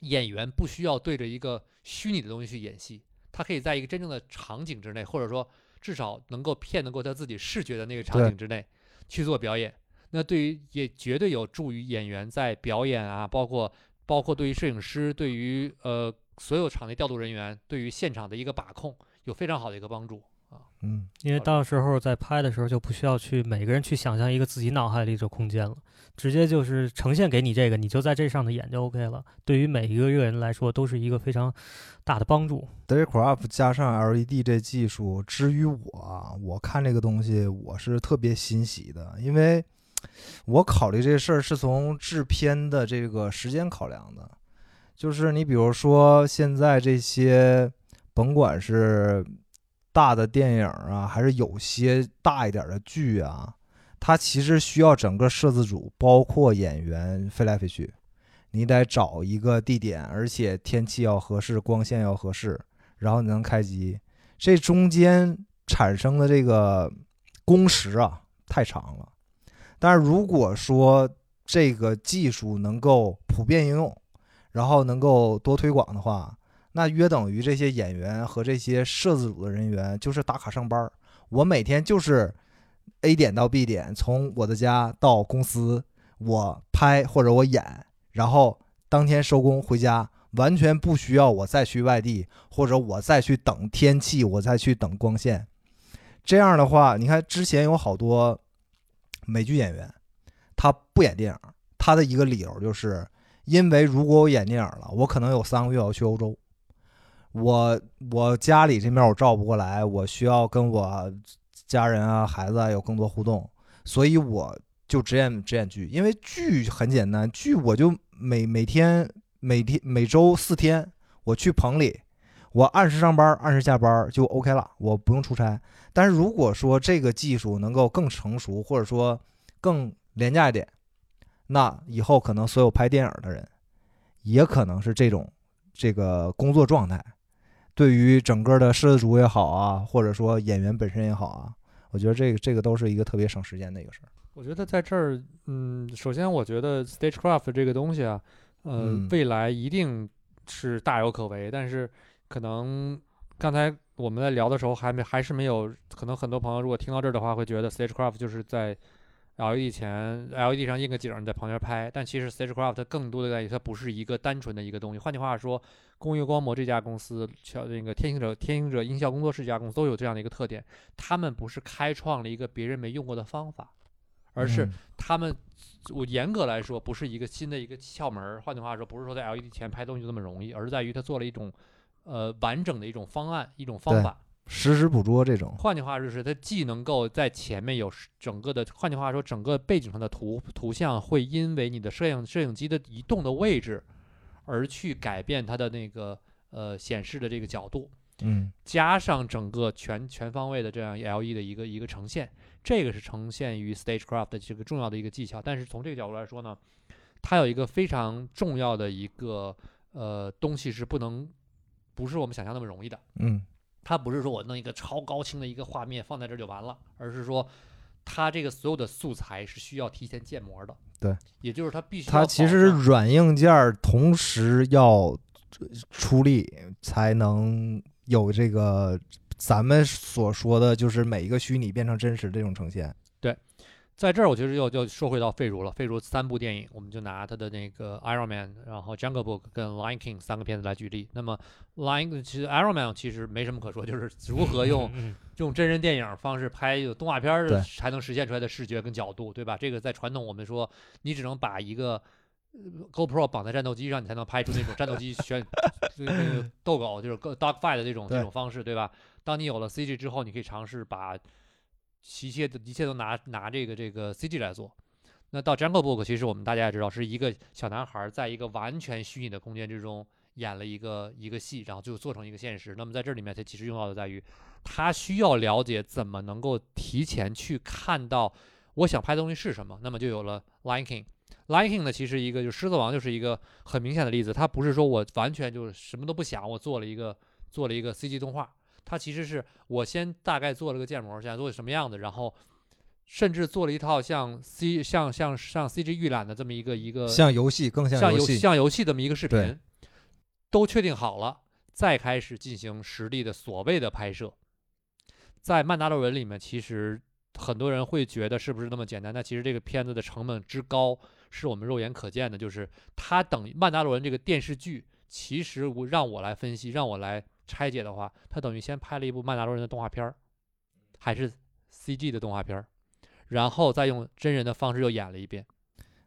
演员不需要对着一个虚拟的东西去演戏，他可以在一个真正的场景之内，或者说至少能够骗得过他自己视觉的那个场景之内去做表演。那对于也绝对有助于演员在表演啊，包括包括对于摄影师，对于呃所有场内调度人员，对于现场的一个把控，有非常好的一个帮助啊。嗯，因为到时候在拍的时候就不需要去每个人去想象一个自己脑海里的空间了，直接就是呈现给你这个，你就在这上头演就 OK 了。对于每一个人来说都是一个非常大的帮助。Daycraft 加上 LED 这技术，至于我啊，我看这个东西我是特别欣喜的，因为我考虑这事儿是从制片的这个时间考量的，就是你比如说现在这些，甭管是大的电影啊，还是有些大一点的剧啊，它其实需要整个摄制组包括演员飞来飞去，你得找一个地点，而且天气要合适，光线要合适，然后你能开机，这中间产生的这个工时啊太长了。但是如果说这个技术能够普遍应用，然后能够多推广的话，那约等于这些演员和这些摄制组的人员就是打卡上班。我每天就是 A 点到 B 点，从我的家到公司，我拍或者我演，然后当天收工回家，完全不需要我再去外地，或者我再去等天气，我再去等光线。这样的话，你看之前有好多美剧演员，他不演电影，他的一个理由就是因为如果我演电影了，我可能有三个月要去欧洲，我我家里这面我照不过来，我需要跟我家人啊、孩子啊有更多互动，所以我就只演只演剧，因为剧很简单，剧我就每每天每天每周四天我去棚里，我按时上班按时下班就 OK 了，我不用出差。但是如果说这个技术能够更成熟，或者说更廉价一点，那以后可能所有拍电影的人，也可能是这种这个工作状态。对于整个的摄制组也好啊，或者说演员本身也好啊，我觉得这个这个都是一个特别省时间的一个事儿。我觉得在这儿，嗯，首先我觉得 Stagecraft 这个东西啊，呃，嗯未来一定是大有可为，但是可能刚才我们在聊的时候还没还是没有，可能很多朋友如果听到这儿的话，会觉得 Stagecraft 就是在 LED 前 LED 上印个景儿，你在旁边拍，但其实 Stagecraft 更多的在于它不是一个单纯的一个东西。换句话说，工业光魔这家公司，像那个天行者天行者音效工作室这家公司都有这样的一个特点，他们不是开创了一个别人没用过的方法，而是嗯他们，我严格来说不是一个新的一个窍门儿。换句话说，不是说在 LED 前拍东西就这么容易，而是在于他做了一种呃完整的一种方案、一种方法。实时捕捉这种，换句话就是，它既能够在前面有整个的，换句话说，整个背景上的图图像会因为你的摄影摄影机的移动的位置而去改变它的那个呃显示的这个角度。嗯加上整个全全方位的这样 LED 的一个一个呈现，这个是呈现于 Stagecraft 的这个重要的一个技巧。但是从这个角度来说呢，它有一个非常重要的一个呃东西是不能不是我们想象那么容易的。嗯它不是说我弄一个超高清的一个画面放在这儿就完了，而是说它这个所有的素材是需要提前建模的。对，也就是它必须它其实是软硬件儿同时要出力，才能有这个咱们所说的就是每一个虚拟变成真实这种呈现。在这儿，我觉得又又说回到费如了。费如三部电影，我们就拿他的那个 Iron Man，然后 Jungle Book 跟 Lion King 三个片子来举例。那么 Lion 其实 Iron Man 其实没什么可说，就是如何用嗯用真人电影方式拍有动画片儿才能实现出来的视觉跟角度，对吧？这个在传统我们说，你只能把一个呃 GoPro 绑在战斗机上，你才能拍出那种战斗机选那个斗狗，就是 go- dog fight 的这种这种方式，对吧？当你有了 CG 之后，你可以尝试把一切的一切都拿拿这个这个 CG 来做。那到 Jungle Book，其实我们大家也知道，是一个小男孩在一个完全虚拟的空间之中演了一个一个戏，然后最后做成一个现实。那么在这里面，它其实用到的在于，他需要了解怎么能够提前去看到我想拍的东西是什么。那么就有了 Lion King。Lion King 呢，其实一个就狮子王就是一个很明显的例子。它不是说我完全就是什么都不想，我做了一个做了一个 CG 动画。它其实是我先大概做了个建模，想做什么样子，然后甚至做了一套像 C 像像像 CG 预览的这么一个一个像游戏更像像游像游戏这么一个视频，都确定好了，再开始进行实地的所谓的拍摄。在《曼达洛人》里面，其实很多人会觉得是不是那么简单？但其实这个片子的成本之高，是我们肉眼可见的。就是它等于《曼达洛人》这个电视剧，其实我让我来分析，让我来拆解的话，他等于先拍了一部《曼达洛人》的动画片儿，还是 CG 的动画片儿，然后再用真人的方式又演了一遍。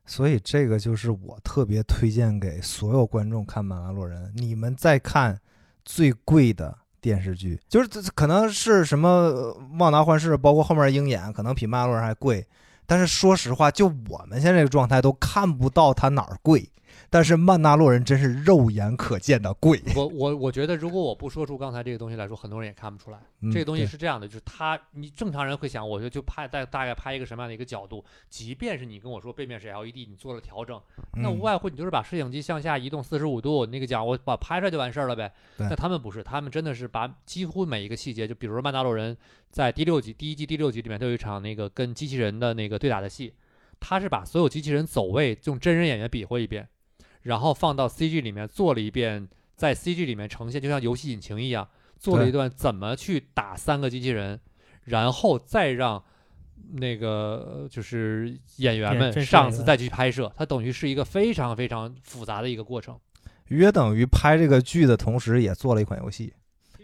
所以这个就是我特别推荐给所有观众看《曼达洛人》。你们在看最贵的电视剧，就是这可能是什么呃《旺达幻视》，包括后面《鹰眼》，可能比《曼达洛人》还贵。但是说实话，就我们现在这个状态都看不到它哪儿贵，但是曼达洛人真是肉眼可见的贵。我我我觉得，如果我不说出刚才这个东西来说，很多人也看不出来。嗯这个东西是这样的，就是他，你正常人会想，我就就拍大大概拍一个什么样的一个角度，即便是你跟我说背面是 LED，你做了调整，那嗯无外乎你就是把摄影机向下移动四十五度，那个角我把拍出来就完事儿了呗。对那他们不是，他们真的是把几乎每一个细节，就比如说曼达洛人在第六集第一季第六集里面都有一场那个跟机器人的那个对打的戏，他是把所有机器人走位用真人演员比划一遍，然后放到 CG 里面做了一遍，在 CG 里面呈现，就像游戏引擎一样。做了一段怎么去打三个机器人，然后再让那个呃就是演员们上次再去拍摄，它等于是一个非常非常复杂的一个过程。约等于拍这个剧的同时，也做了一款游戏。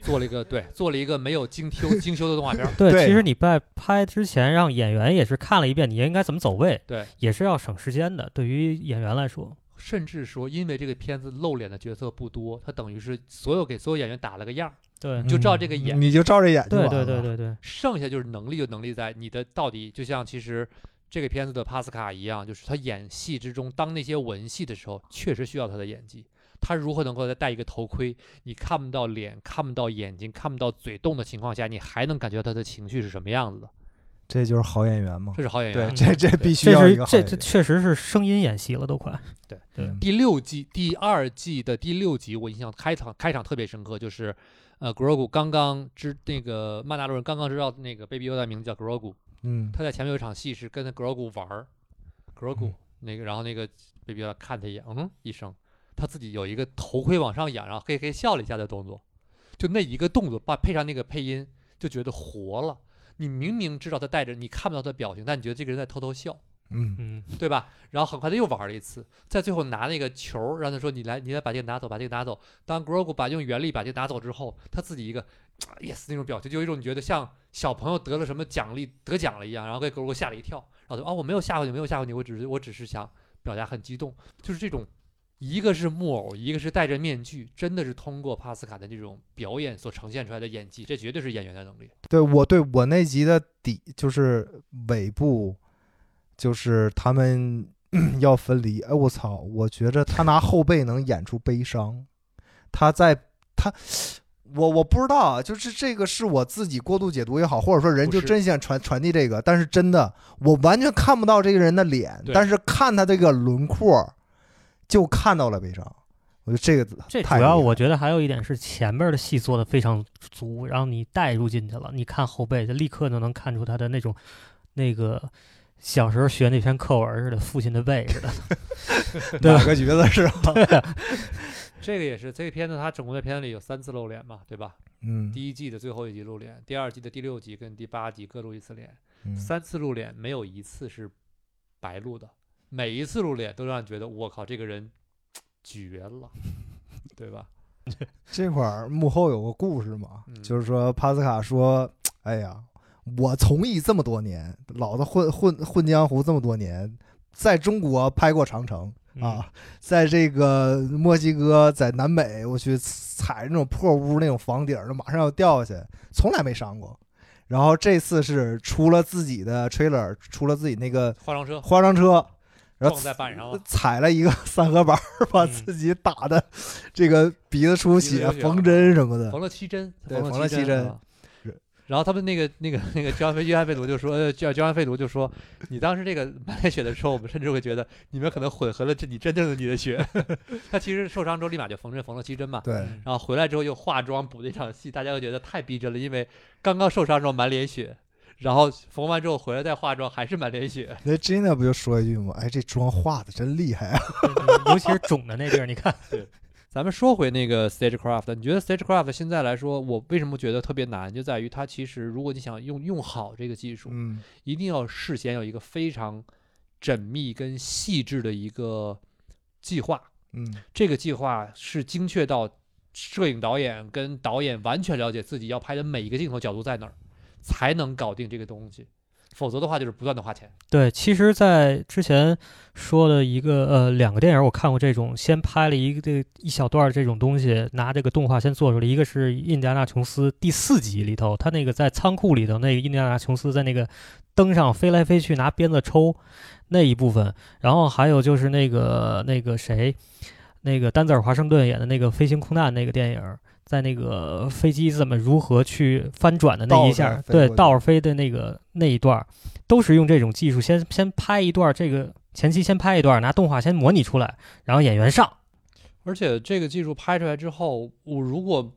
做了一个对，做了一个没有精修精修的动画片对 其实你在拍之前让演员也是看了一遍，你应该怎么走位，对，也是要省时间的。对于演员来说，甚至说，因为这个片子露脸的角色不多，他等于是所有给所有演员打了个样儿，对，你就照这个演嗯你就照着演就对对了。对对对，剩下就是能力就能力在你的到底，就像其实这个片子的帕斯卡一样，就是他演戏之中，当那些文戏的时候，确实需要他的演技。他如何能够再戴一个头盔，你看不到脸，看不到眼睛，看不到嘴动的情况下，你还能感觉到他的情绪是什么样子的？这就是好演员嘛。这是好演对，员。这这必须这是要一个好这这。确实是声音演戏了，都快。对对嗯第六季第二季的第六集，我印象开场开场特别深刻，就是呃，Grogu 刚刚知那个曼达洛人刚刚知道那个 Baby Yoda 名字叫 Grogu，嗯，他在前面有一场戏是跟那 Grogu 玩儿，Grogu 那个，然后那个 Baby Yoda 看他一眼，嗯一声，他自己有一个头盔往上仰，然后嘿嘿笑了一下的动作，就那一个动作，把配上那个配音，就觉得活了。你明明知道他带着，你看不到他表情，但你觉得这个人在偷偷笑。嗯，嗯，对吧？然后很快他又玩了一次，在最后拿那个球，让他说你来，你来把这个拿走，把这个拿走。当 Grogu 把用原力把这个拿走之后，他自己一个 yes 那种表情，就有一种你觉得像小朋友得了什么奖励得奖了一样，然后给 Grogu 吓了一跳，然后说啊我没有吓唬你，没有吓唬你，我只是我只是想表达很激动，就是这种。一个是木偶，一个是戴着面具，真的是通过帕斯卡的这种表演所呈现出来的演技，这绝对是演员的能力。对我对我那集的底就是尾部，就是他们 要分离。哎，我操！我觉着他拿后背能演出悲伤，他在他。我我不知道啊，就是这个是我自己过度解读也好，或者说人就真想传传递这个，但是真的我完全看不到这个人的脸，但是看他这个轮廓，就看到了悲伤。我觉得这个这主要我觉得还有一点是前面的戏做的非常足，然后你带入进去了，你看后背就立刻就能看出他的那种那个小时候学那篇课文似的，父亲的背似的。对哪个角色是吧？这个也是这个片子，它整个的片子里有三次露脸嘛，对吧？嗯，第一季的最后一集露脸，第二季的第六集跟第八集各露一次脸，嗯三次露脸没有一次是白露的，每一次露脸都让你觉得我靠，这个人绝了，对吧？这块儿幕后有个故事嘛，嗯就是说帕斯卡说：“哎呀，我从艺这么多年，老子混混混江湖这么多年，在中国拍过长城嗯啊，在这个墨西哥，在南美，我去踩那种破屋那种房顶儿，马上要掉下去，从来没上过。然后这次是出了自己的 trailer，出了自己那个化妆车化妆车，然后撞在板上了，踩了一个三合板，把嗯自己打的这个鼻子出血、缝针什么的。缝了七针，对缝了了七针然后他们那个那个那个交安菲约翰费读就说，呃，焦焦安费读就说，你当时这个满脸血的时候，我们甚至会觉得你们可能混合了这你真正的你的血。他其实受伤之后立马就缝针，缝了七针嘛。对，嗯然后回来之后又化妆补那场戏，大家又觉得太逼真了，因为刚刚受伤的时候满脸血，然后缝完之后回来再化妆还是满脸血。那 Gina 不就说一句吗？哎，这妆化的真厉害啊！尤其是肿的那地儿，你看，对咱们说回那个 Stagecraft，你觉得 Stagecraft 现在来说，我为什么觉得特别难，就在于它其实如果你想用用好这个技术，嗯一定要事先有一个非常缜密跟细致的一个计划。嗯这个计划是精确到摄影导演跟导演完全了解自己要拍的每一个镜头角度在哪儿，才能搞定这个东西。否则的话就是不断的花钱。对，其实，在之前说的一个呃两个电影，我看过这种先拍了一个这一小段这种东西，拿这个动画先做出来。一个是《印第安纳琼斯》第四集里头，他那个在仓库里头，那个印第安纳琼斯在那个灯上飞来飞去，拿鞭子抽那一部分。然后还有就是那个那个谁，那个丹泽尔·华盛顿演的那个飞行空难那个电影。在那个飞机怎么如何去翻转的那一下，对倒着飞的那个那一段，都是用这种技术，先先拍一段，这个前期先拍一段，拿动画先模拟出来，然后演员上。而且这个技术拍出来之后，我如果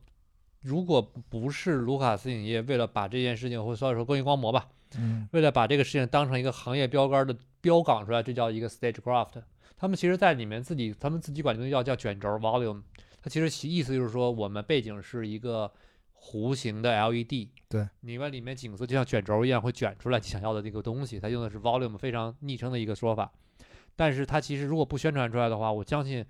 如果不是卢卡斯影业为了把这件事情，或者说工业光魔吧，嗯，为了把这个事情当成一个行业标杆的标杆出来，这叫一个 stagecraft。他们其实在里面自己，他们自己管这个叫叫卷轴 volume。它其实其意思就是说，我们背景是一个弧形的 LED，对，你们里面景色就像卷轴一样会卷出来你想要的那个东西。它用的是 volume，非常昵称的一个说法。但是它其实如果不宣传出来的话，我相信，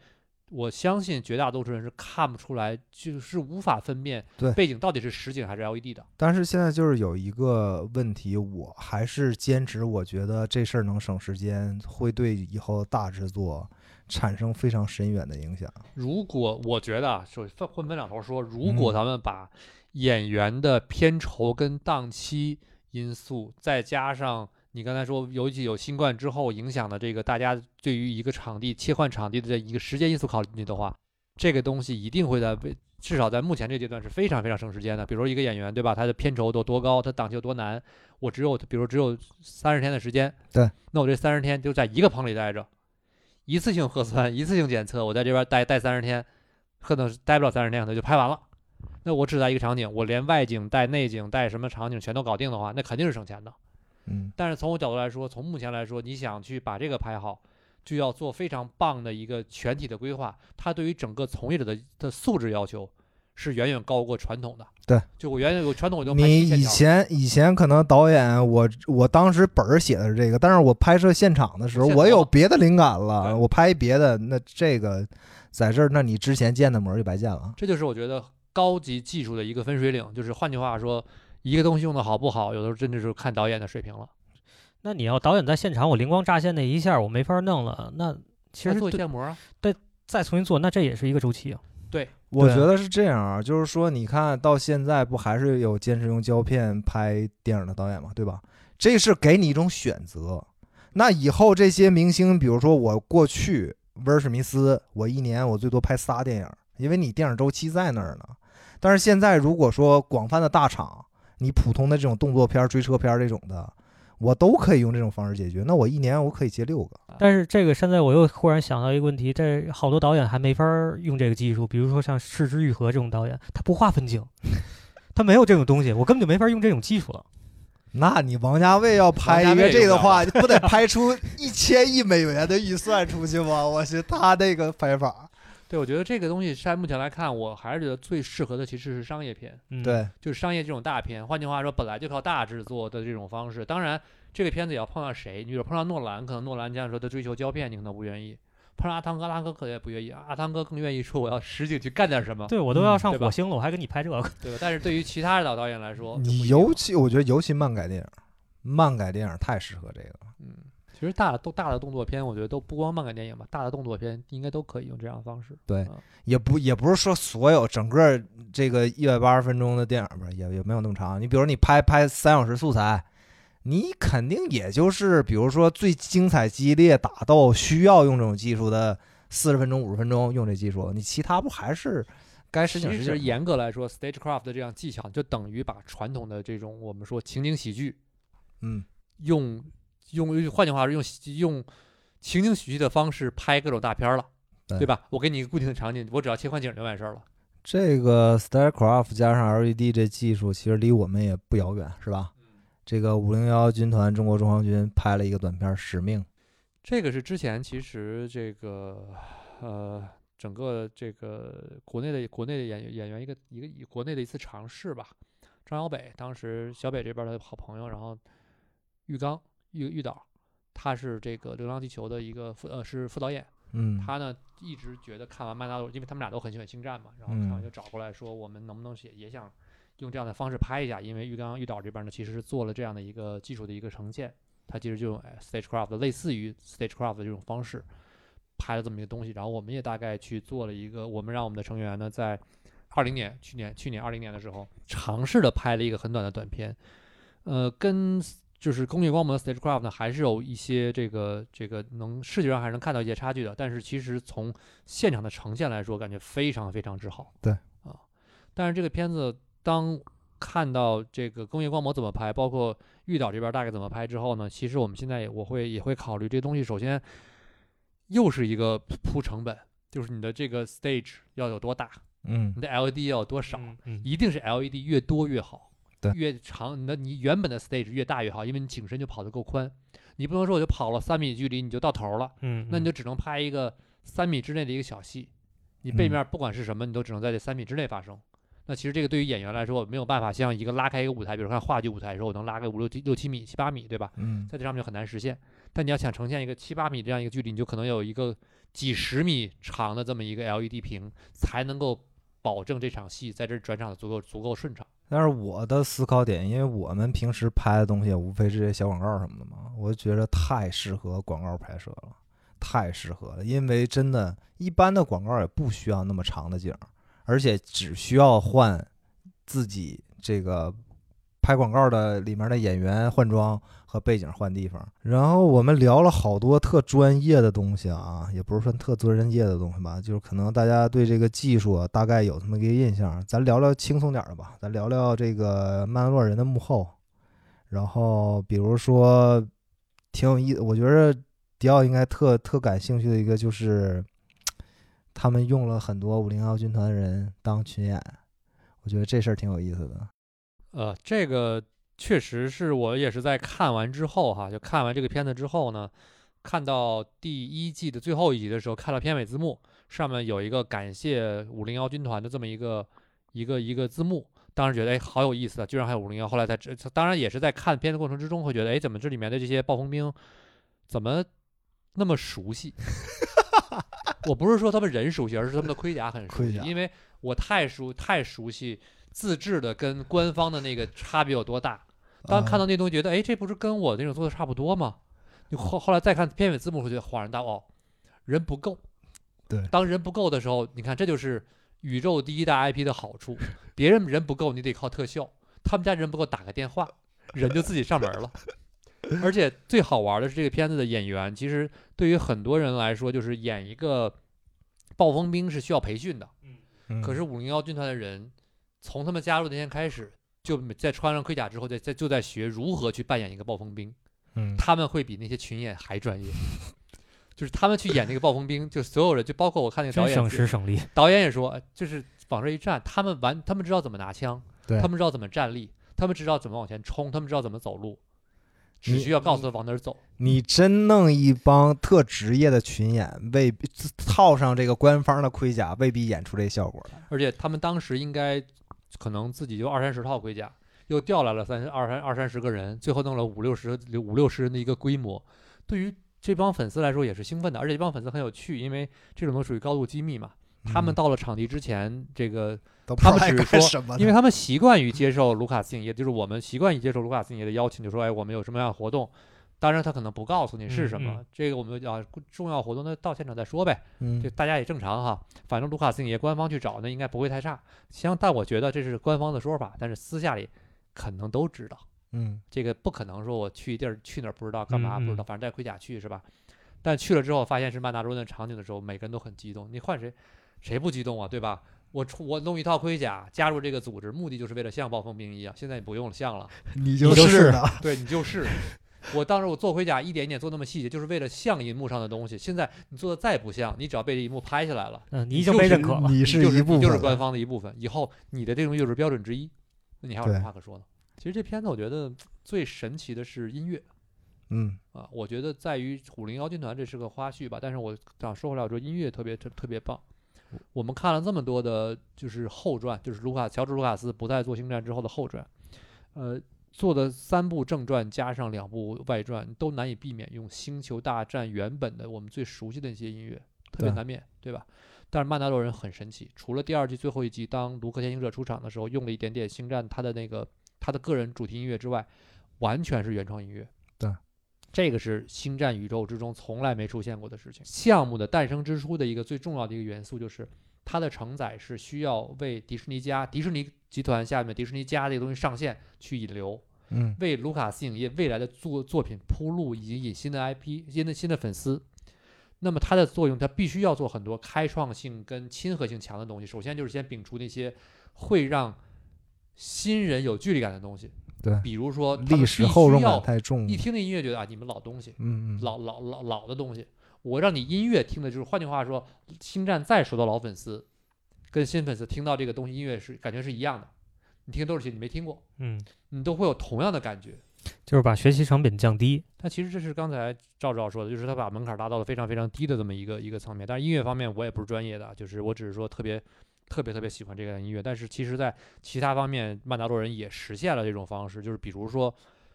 我相信绝大多数人是看不出来，就是无法分辨背景到底是实景还是 LED 的。但是现在就是有一个问题，我还是坚持，我觉得这事儿能省时间，会对以后大制作。产生非常深远的影响。如果我觉得啊，就分混分两头说，如果咱们把演员的片酬跟档期因素，再加上你刚才说，尤其有新冠之后影响的这个大家对于一个场地切换场地的这一个时间因素考虑进去的话，这个东西一定会在为至少在目前这阶段是非常非常省时间的。比如说一个演员，对吧？他的片酬都多高，他档期有多难，我只有比如只有三十天的时间，对，那我这三十天就在一个棚里待着。一次性核酸，一次性检测，我在这边待待三十天，可能待不了三十天，可能就拍完了。那我只在一个场景，我连外景带内景带什么场景全都搞定的话，那肯定是省钱的。嗯，但是从我角度来说，从目前来说，你想去把这个拍好，就要做非常棒的一个全体的规划。它对于整个从业者的的素质要求。是远远高过传统的。对，就我原来有传统，我就你以前以前可能导演，我我当时本儿写的是这个，但是我拍摄现场的时候，我有别的灵感了，我拍别的，那这个在这儿，那你之前建的模就白建了。这就是我觉得高级技术的一个分水岭，就是换句话说，一个东西用的好不好，有的时候真的是看导演的水平了。那你要导演在现场，我灵光乍现那一下，我没法弄了，那其实做建模啊，对，再重新做，那这也是一个周期啊。对，我觉得是这样啊，就是说，你看到现在不还是有坚持用胶片拍电影的导演嘛，对吧？这是给你一种选择。那以后这些明星，比如说我过去威尔史密斯，我一年我最多拍仨电影，因为你电影周期在那儿呢。但是现在如果说广泛的大厂，你普通的这种动作片、追车片这种的。我都可以用这种方式解决，那我一年我可以接六个。但是这个现在我又忽然想到一个问题，这好多导演还没法用这个技术，比如说像《失之愈合》这种导演，他不画分镜，他没有这种东西，我根本就没法用这种技术了。那你王家卫要拍一个这个的话，不得拍出一千亿美元的预算出去吗？我去，他那个拍法。对，我觉得这个东西在目前来看，我还是觉得最适合的其实是商业片。对，就是商业这种大片。换句话说，本来就靠大制作的这种方式。当然，这个片子也要碰到谁。你比如碰到诺兰，可能诺兰这样说他追求胶片，你可能不愿意；碰上阿汤哥，阿汤哥可能也不愿意。阿汤哥更愿意说我要实景去干点什么。对我都要上火星了，我还给你拍这个，对吧？但是对于其他的导导演来说，你尤其我觉得尤其漫改电影，漫改电影太适合这个了。嗯。其实大都大的动作片，我觉得都不光漫改电影吧，大的动作片应该都可以用这样的方式。对，也不也不是说所有整个这个一百八十分钟的电影吧，也也没有那么长。你比如你拍拍三小时素材，你肯定也就是比如说最精彩激烈打斗需要用这种技术的四十分钟五十分钟用这技术，你其他不还是该实景实景？其实严格来说，stagecraft 的这样技巧就等于把传统的这种我们说情景喜剧，嗯，用。用换句话说，用用情景喜剧的方式拍各种大片了，对吧？我给你一个固定的场景，我只要切换景就完事儿了。这个 Starcraft 加上 LED 这技术，其实离我们也不遥远，是吧？这个五零幺军团中国中央军拍了一个短片《使命》，这个是之前其实这个呃整个这个国内的国内的演演员一个一个国内的一次尝试吧。张小北当时小北这边的好朋友，然后玉刚。玉玉导，他是这个《流浪地球》的一个副呃是副导演，嗯，他呢一直觉得看完《曼达洛》，因为他们俩都很喜欢星战嘛，然后看完就找过来说，我们能不能写也想用这样的方式拍一下，因为玉刚玉导这边呢其实是做了这样的一个技术的一个呈现，他其实就用哎 stagecraft 类似于 stagecraft 的这种方式拍了这么一个东西，然后我们也大概去做了一个，我们让我们的成员呢在二零年去年去年二零年的时候尝试的拍了一个很短的短片，呃，跟就是工业光魔 stagecraft 呢还是有一些这个这个能视觉上还是能看到一些差距的，但是其实从现场的呈现来说，感觉非常非常之好。对啊，但是这个片子当看到这个工业光魔怎么拍，包括玉岛这边大概怎么拍之后呢，其实我们现在我会也会考虑这东西，首先又是一个铺成本，就是你的这个 stage 要有多大，嗯你的 LED 要有多少，嗯嗯一定是 LED 越多越好，对越长，你的你原本的 stage 越大越好，因为你景深就跑得够宽，你不能说我就跑了三米距离你就到头了，嗯，那你就只能拍一个三米之内的一个小戏，你背嗯面不管是什么，你都只能在这三米之内发生。那其实这个对于演员来说，没有办法像一个拉开一个舞台，比如看话剧舞台的时候，我能拉个五六七六七米、七八米，对吧？嗯在这上面就很难实现。但你要想呈现一个七八米这样一个距离，你就可能有一个几十米长的这么一个 LED 屏，才能够保证这场戏在这儿转场的足够足够顺畅。但是我的思考点，因为我们平时拍的东西无非是些小广告什么的嘛，我觉得太适合广告拍摄了，太适合了。因为真的，一般的广告也不需要那么长的景，而且只需要换自己这个拍广告的里面的演员换装和背景换地方。然后我们聊了好多特专业的东西啊，也不是说特专业的东西吧，就是可能大家对这个技术大概有这么一个印象。咱聊聊轻松点的吧，咱聊聊这个《曼洛人》的幕后。然后比如说挺有意思，我觉得迪奥应该特特感兴趣的一个就是，他们用了很多五零幺军团的人当群演，我觉得这事儿挺有意思的。呃，这个确实是我也是在看完之后哈，就看完这个片子之后呢，看到第一季的最后一集的时候，看了片尾字幕，上面有一个感谢五零幺军团的这么一个一个一个字幕，当时觉得哎好有意思啊，居然还有五零幺。后来才知，当然也是在看片子过程之中会觉得，哎，怎么这里面的这些暴风兵怎么那么熟悉？我不是说他们人熟悉，而是他们的盔甲很熟悉，因为我太熟太熟悉自制的跟官方的那个差别有多大。当看到那东西，觉得哎，这不是跟我那种做的差不多吗？你后后来再看片尾字幕，会觉得恍然大悟，哦，人不够。对当人不够的时候，你看这就是宇宙第一大 IP 的好处。别人人不够，你得靠特效；他们家人不够，打个电话，人就自己上门了。而且最好玩的是，这个片子的演员，其实对于很多人来说，就是演一个暴风兵是需要培训的。嗯可是五零幺军团的人，从他们加入那天开始，就在穿上盔甲之后，在在就在学如何去扮演一个暴风兵。嗯他们会比那些群演还专业，就是他们去演那个暴风兵，就所有人，就包括我看那个导演省，时省力。导演也说，呃就是往这一站，他们完，他们知道怎么拿枪，对他们知道怎么站立，他们知道怎么往前冲，他们知道怎么走路，只需要告诉他往哪儿走。你真弄一帮特职业的群演，未必套上这个官方的盔甲，未必演出这效果来。而且他们当时应该可能自己就二三十套盔甲，又调来了三二三二三十个人，最后弄了五六十五六十人的一个规模。对于这帮粉丝来说也是兴奋的，而且这帮粉丝很有趣，因为这种都属于高度机密嘛。他们嗯到了场地之前，这个他们只是说因为他们习惯于接受卢卡斯影业，就是我们习惯于接受卢卡斯影业的邀请，就说哎，我们有什么样的活动。当然，他可能不告诉你是什么，嗯嗯这个我们啊重要活动那到现场再说呗。嗯这大家也正常哈，反正卢卡斯影业官方去找，那应该不会太差。像但我觉得这是官方的说法，但是私下里可能都知道，嗯这个不可能说我去一地儿去哪儿不知道干嘛不知道，反正带盔甲去是吧？但去了之后发现是曼达洛人的场景的时候，每个人都很激动。你换谁，谁不激动啊？对吧？我出我弄一套盔甲加入这个组织，目的就是为了像暴风兵一样。现在你不用像了，你就是的，对你就是。我当时我做盔甲一点一点做那么细节，就是为了像银幕上的东西。现在你做的再不像，你只要被这一幕拍下来了，嗯，你已经就是被认可了。就是一部分，你就是官方的一部分。以后你的这种就是标准之一，那你还有什么话可说呢？其实这片子我觉得最神奇的是音乐嗯啊，我觉得在于虎灵妖军团这是个花絮吧，但是我想说回来，我说音乐特别特特别棒。我们看了这么多的，就是后传，就是卢卡乔治卢卡斯不再做星战之后的后传，呃，做的三部正传加上两部外传，都难以避免用《星球大战》原本的我们最熟悉的一些音乐，特别难免，对吧？但是曼达洛人很神奇，除了第二季最后一集，当卢克先行者出场的时候用了一点点星战他的那个他的个人主题音乐之外，完全是原创音乐。对，这个是星战宇宙之中从来没出现过的事情。项目的诞生之初的一个最重要的一个元素就是它的承载是需要为迪士尼家、迪士尼集团下面迪士尼家这个东西上线去引流。嗯为卢卡斯影业未来的作作品铺路，以及引新的 IP、新的新的粉丝。那么它的作用，它必须要做很多开创性跟亲和性强的东西。首先就是先摒除那些会让新人有距离感的东西，对比如说历史必厚重感太重一。听那音乐觉得啊，你们老东西，嗯嗯，老老老老的东西。我让你音乐听的就是，换句话说，星战再熟的老粉丝，跟新粉丝听到这个东西音乐是感觉是一样的。你听都是些，你没听过，嗯，你都会有同样的感觉。就是把学习成本降低。但其实这是刚才赵赵说的，就是他把门槛拉到了非常非常低的这么一个一个层面。但是音乐方面我也不是专业的，就是我只是说特别特别特别喜欢这个音乐。但是其实，在其他方面，曼达洛人也实现了这种方式，就是比如说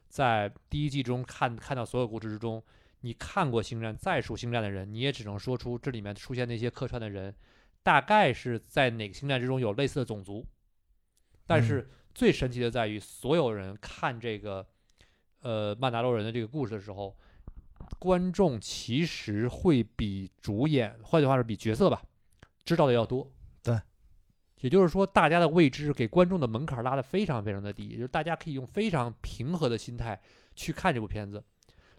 在第一季中看看到所有故事之中，你看过星战再熟星战的人，你也只能说出这里面出现那些客串的人，大概是在哪个星战之中有类似的种族。但是最神奇的在于，所有人看这个。呃，曼达洛人的这个故事的时候，观众其实会比主演，换句话说，比角色吧，知道的要多。对，也就是说，大家的未知给观众的门槛拉得非常非常的低，也就是大家可以用非常平和的心态去看这部片子。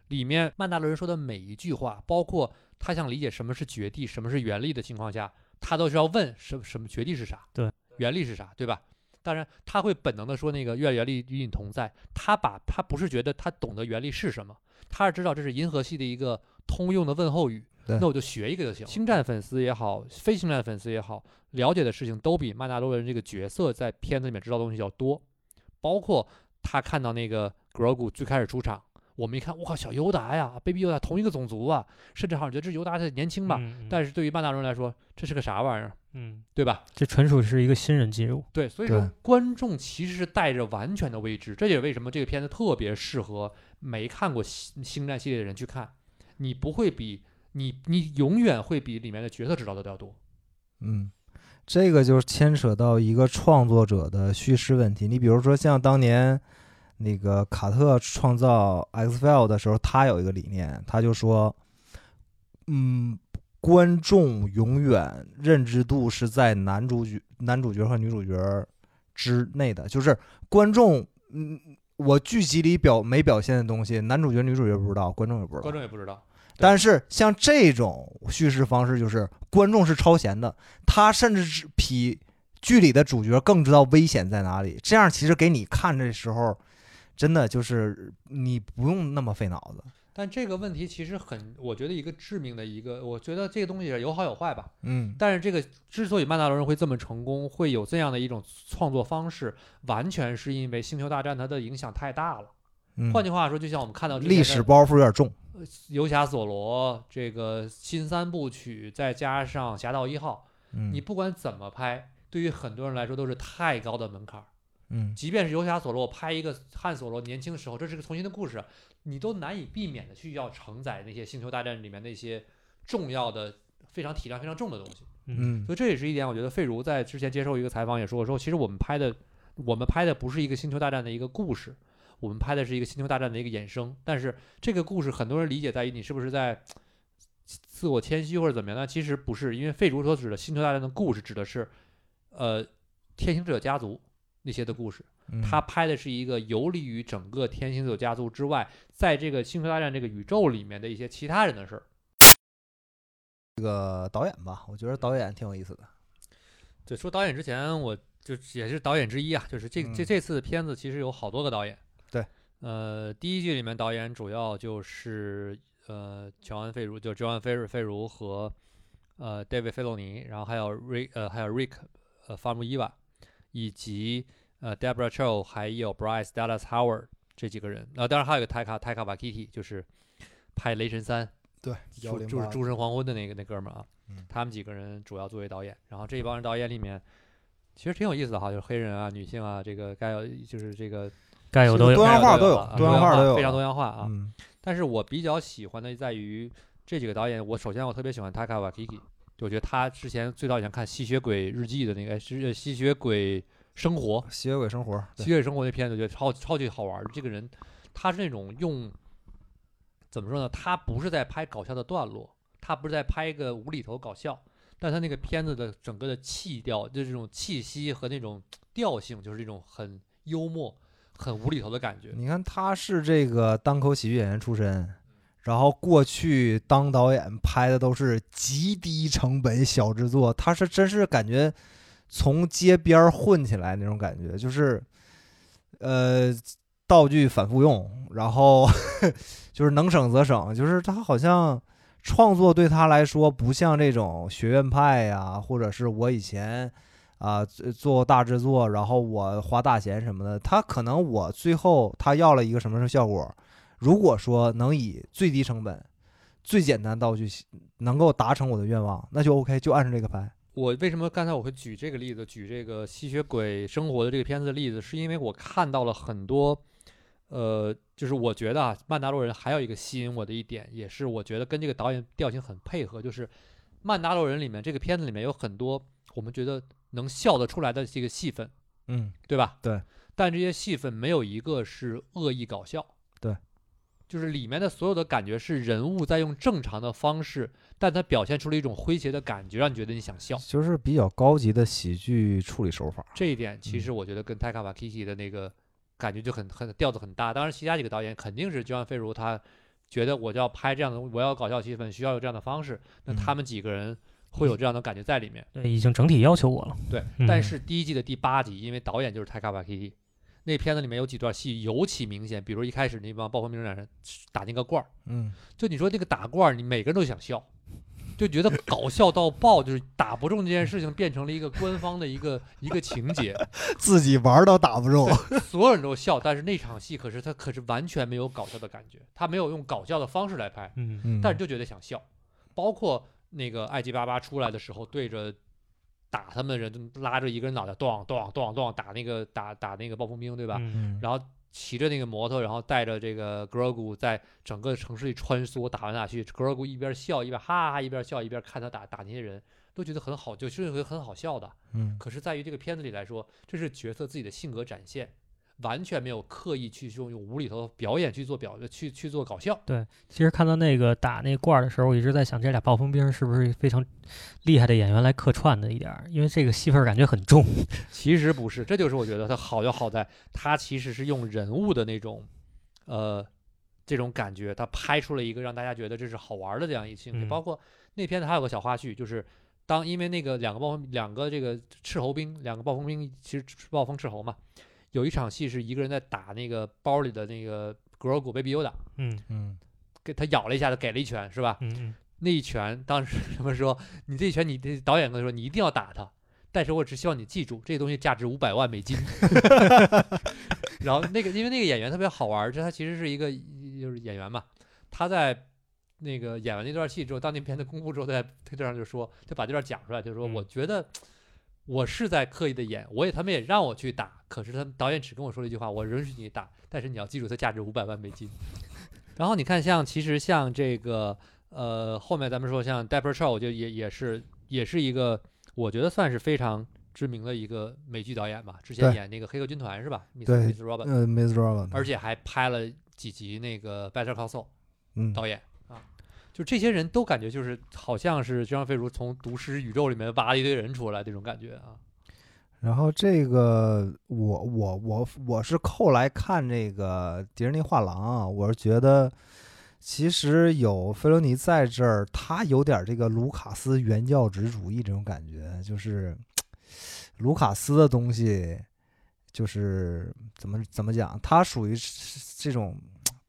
里面曼达洛人说的每一句话，包括他想理解什么是绝地，什么是原力的情况下，他都是要问什什么绝地是啥，对，原力是啥，对吧？当然，他会本能的说那个愿原力与你同在。他把他不是觉得他懂得原力是什么，他是知道这是银河系的一个通用的问候语。那我就学一个就行。星战粉丝也好，非星战粉丝也好，了解的事情都比曼达洛人这个角色在片子里面知道的东西要多。包括他看到那个格罗古最开始出场，我们一看，我靠，小尤达呀，Baby 尤达同一个种族啊，甚至好像觉得这尤达他年轻吧。嗯，但是对于曼达洛人来说，这是个啥玩意儿，嗯，对吧？这纯属是一个新人进入。对，所以说观众其实是带着完全的未知，这也是为什么这个片子特别适合没看过星星战系列的人去看。你不会比你你永远会比里面的角色知道的都要多。嗯，这个就是牵扯到一个创作者的叙事问题。你比如说，像当年那个卡特创造 X File 的时候，他有一个理念，他就说，嗯，观众永远认知度是在男主角、男主角和女主角之内的，就是观众，嗯，我剧集里表没表现的东西，男主角、女主角不知道，观众也不知道观。众也不知道。但是像这种叙事方式，就是观众是超前的，他甚至是比剧里的主角更知道危险在哪里。这样其实给你看的时候，真的就是你不用那么费脑子。但这个问题其实很，我觉得一个致命的一个，我觉得这个东西有好有坏吧。嗯，但是这个之所以曼达罗人会这么成功，会有这样的一种创作方式，完全是因为《星球大战》它的影响太大了。嗯换句话说，就像我们看到历史包袱有点重。游侠索罗这个新三部曲，再加上侠盗一号，嗯，你不管怎么拍，对于很多人来说都是太高的门槛儿。嗯即便是游侠索罗，拍一个汉索罗年轻的时候，这是个重新的故事，你都难以避免的去要承载那些星球大战里面那些重要的、非常体量非常重的东西。嗯所以这也是一点，我觉得费如在之前接受一个采访也说过，说其实我们拍的，我们拍的不是一个星球大战的一个故事，我们拍的是一个星球大战的一个衍生。但是这个故事很多人理解在于你是不是在自我谦虚或者怎么样？那其实不是，因为费如所指的星球大战的故事指的是，呃，天行者家族那些的故事。嗯他拍的是一个游离于整个天行者家族之外，在这个星球大战这个宇宙里面的一些其他人的事儿。这个导演吧，我觉得导演挺有意思的。对，说导演之前，我就也是导演之一啊，就是这这嗯这次的片子其实有好多个导演。对，呃，第一季里面导演主要就是呃乔恩·费如，就乔安·费费如和呃 David 费洛尼，然后还有 Rick 呃还有 Rick 呃法姆伊瓦，以及呃 Deborah Chow，还有 Bryce Dallas Howard 这几个人。呃，当然还有一个泰卡泰卡瓦基蒂，就是拍《雷神三》对，就是诸神黄昏的那个那哥们儿啊，嗯他们几个人主要作为导演，然后这一帮人导演里面，其实挺有意思的哈，就是黑人啊、女性啊，这个该有就是这个该有都有多。样化都有啊多样化都有非常多样化啊。嗯但是我比较喜欢的在于这几个导演，我首先我特别喜欢 Taika Waititi，我觉得他之前最早以前看《吸血鬼日记》的那个哎是《吸血鬼生活》，吸血鬼生活，吸血鬼生活那片子，我觉得超超级好玩。这个人，他是那种用怎么说呢？他不是在拍搞笑的段落，他不是在拍一个无厘头搞笑，但他那个片子的整个的气调，就这种气息和那种调性，就是这种很幽默、很无厘头的感觉。你看他是这个单口喜剧演员出身，然后过去当导演拍的都是极低成本小制作，他是真是感觉从街边混起来那种感觉，就是呃道具反复用，然后 就是能省则省，就是他好像创作对他来说不像这种学院派呀，或者是我以前。啊，做大制作，然后我花大钱什么的，他可能我最后他要了一个什么效果？如果说能以最低成本、最简单道具能够达成我的愿望，那就 OK，就按照这个拍。我为什么刚才我会举这个例子，举这个吸血鬼生活的这个片子的例子，是因为我看到了很多，呃，就是我觉得啊，曼达洛人还有一个吸引我的一点，也是我觉得跟这个导演调性很配合，就是曼达洛人里面这个片子里面有很多我们觉得。能笑得出来的这个戏份，嗯，对吧？对。但这些戏份没有一个是恶意搞笑，对。就是里面的所有的感觉是人物在用正常的方式，但他表现出了一种诙谐的感觉，让你觉得你想笑。就是比较高级的喜剧处理手法。这一点其实我觉得跟泰卡瓦 Kiki 的那个感觉就很很调子很大。当然，其他几个导演肯定是就像费如他觉得我就要拍这样的，我要搞笑气氛，需要有这样的方式。那他们几个人。会有这样的感觉在里面，对，已经整体要求我了。对，但是第一季的第八集，因为导演就是泰卡瓦 K T，那片子里面有几段戏尤其明显，比如一开始那帮暴风兵人打那个罐儿，嗯，就你说那个打罐儿，你每个人都想笑，就觉得搞笑到爆，就是打不中这件事情变成了一个官方的一个一个情节，自己玩都打不中，所有人都笑，但是那场戏可是他可是完全没有搞笑的感觉，他没有用搞笑的方式来拍，嗯。嗯，但是就觉得想笑，包括。那个爱吉巴巴出来的时候，对着打他们的人，拉着一个人脑袋，咚咚咚咚打那个打打那个暴风兵，对吧？然后骑着那个摩托，然后带着这个格尔古在整个城市里穿梭，打来打去。格尔古一边笑一边哈哈，一边笑一边看他打打那些人，都觉得很好，就是会很好笑的。嗯。可是，在于这个片子里来说，这是角色自己的性格展现。完全没有刻意去用用无厘头表演去做表去去做搞笑。对，其实看到那个打那罐儿的时候，我一直在想，这俩暴风兵是不是非常厉害的演员来客串的一点儿？因为这个戏份感觉很重。其实不是，这就是我觉得它好就好在，它其实是用人物的那种，呃，这种感觉，它拍出了一个让大家觉得这是好玩的这样一情节。包括那片子还有个小花絮，就是当因为那个两个暴风两个这个斥候兵，两个暴风兵其实暴风斥候嘛。有一场戏是一个人在打那个包里的那个格尔古 Baby Yoda，嗯嗯，给他咬了一下他，给了一拳，是吧？嗯嗯，那一拳当时他们说，你这一拳，你这导演跟他说，你一定要打他，但是我只希望你记住，这个东西价值五百万美金。然后那个因为那个演员特别好玩，就他其实是一个就是演员嘛，他在那个演完那段戏之后，当那片子公布之后，在推特上就说，就把这段讲出来，就说我觉得。我是在刻意的演，我也他们也让我去打，可是他导演只跟我说了一句话：我允许你打，但是你要记住它价值五百万美金。然后你看，像其实像这个呃后面咱们说像 d e p e r Show，就也也是也是一个我觉得算是非常知名的一个美剧导演吧，之前演那个黑客军团是吧？对，Miss Robin，嗯，Miss Robin，而且还拍了几集那个 Better Call Saul，嗯，导演啊。就这些人都感觉就是好像是张飞如从毒师宇宙里面挖了一堆人出来这种感觉啊。然后这个我我我我是后来看这个迪士尼画廊啊，我是觉得其实有菲罗尼在这儿，他有点这个卢卡斯原教旨主义这种感觉，就是卢卡斯的东西，就是怎么怎么讲，他属于这种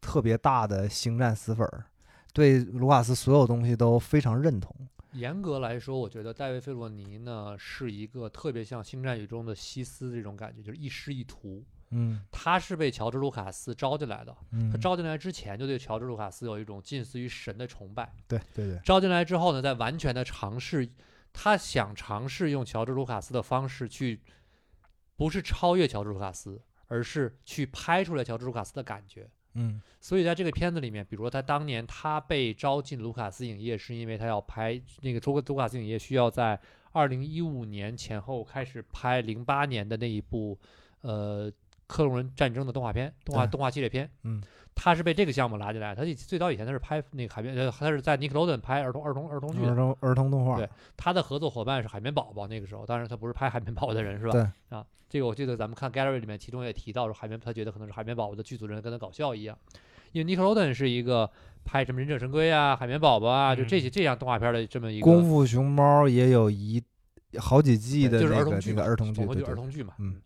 特别大的星战死粉儿。对卢卡斯所有东西都非常认同。严格来说，我觉得戴维·费洛尼呢是一个特别像《星战》宇宙的西斯这种感觉，就是一师一徒。嗯，他是被乔治·卢卡斯招进来的。嗯，他招进来之前就对乔治·卢卡斯有一种近似于神的崇拜。对对对。招进来之后呢，在完全的尝试，他想尝试用乔治·卢卡斯的方式去，不是超越乔治·卢卡斯，而是去拍出来乔治·卢卡斯的感觉。嗯。所以在这个片子里面，比如说他当年他被招进卢卡斯影业，是因为他要拍那个卢卢卡斯影业需要在二零一五年前后开始拍零八年的那一部呃克隆人战争的动画片，动画动画系列片。嗯，他是被这个项目拉进来，他以最早以前他是拍那个海绵，呃，他是在 Nickelodeon 拍儿童儿童儿童剧的儿。童儿童动画，对他的合作伙伴是海绵宝宝，那个时候，当然他不是拍海绵宝宝的人是吧？对啊，这个我记得咱们看 Gallery 里面，其中也提到说海绵，他觉得可能是海绵宝宝的剧组人跟他搞笑一样，因为 Nickelodeon 是一个拍什么忍者神龟啊、海绵宝宝啊，就这些这样动画片的这么一个功夫熊猫也有一好几季的对就是那个那儿童剧嘛，个儿童剧，儿童剧嘛。嗯，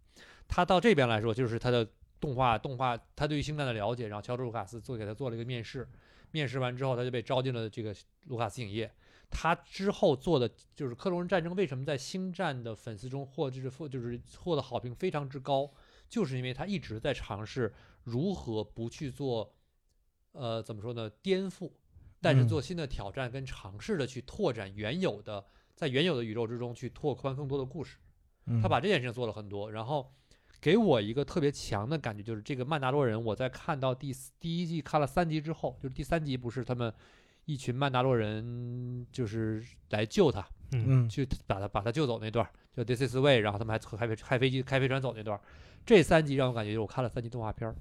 他到这边来说，就是他的动画动画，他对于星战的了解，然后乔治卢卡斯做给他做了一个面试，面试完之后，他就被招进了这个卢卡斯影业。他之后做的就是《克隆人战争》，为什么在星战的粉丝中获就是获就是获得好评非常之高，就是因为他一直在尝试如何不去做，呃，怎么说呢，颠覆，但是嗯做新的挑战跟尝试的去拓展原有的，在原有的宇宙之中去拓宽更多的故事。嗯他把这件事情做了很多，然后给我一个特别强的感觉，就是这个曼达洛人，我在看到第四第一季看了三集之后，就是第三集不是他们一群曼达洛人就是来救他，嗯。嗯。去把他把他救走那段儿，就 This is way，然后他们还开飞开飞机开飞船走那段儿，这三集让我感觉就是我看了三集动画片儿，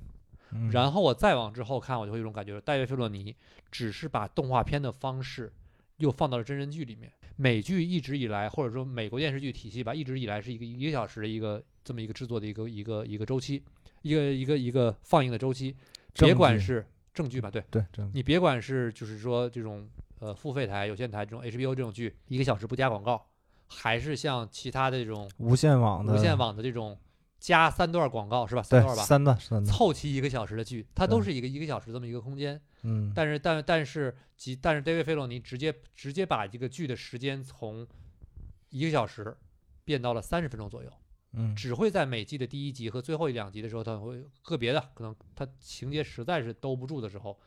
嗯。然后我再往之后看，我就会有一种感觉，戴维·费洛尼只是把动画片的方式又放到了真人剧里面。美剧一直以来，或者说美国电视剧体系吧，一直以来是一个一个小时的一个这么一个制作的一个一个一个周期，一个一个一个放映的周期。别管是正剧吧，对对正你别管是就是说这种呃付费台、有线台这种 HBO 这种剧，一个小时不加广告，还是像其他的这种无线网的无线网的这种加三段广告是吧？三段吧，三段三段，凑齐一个小时的剧，它都是一个一个小时这么一个空间。嗯但是但但是即但是 David 费洛尼直接直接把这个剧的时间从一个小时变到了三十分钟左右，嗯只会在每季的第一集和最后一两集的时候，他会个别的可能他情节实在是兜不住的时候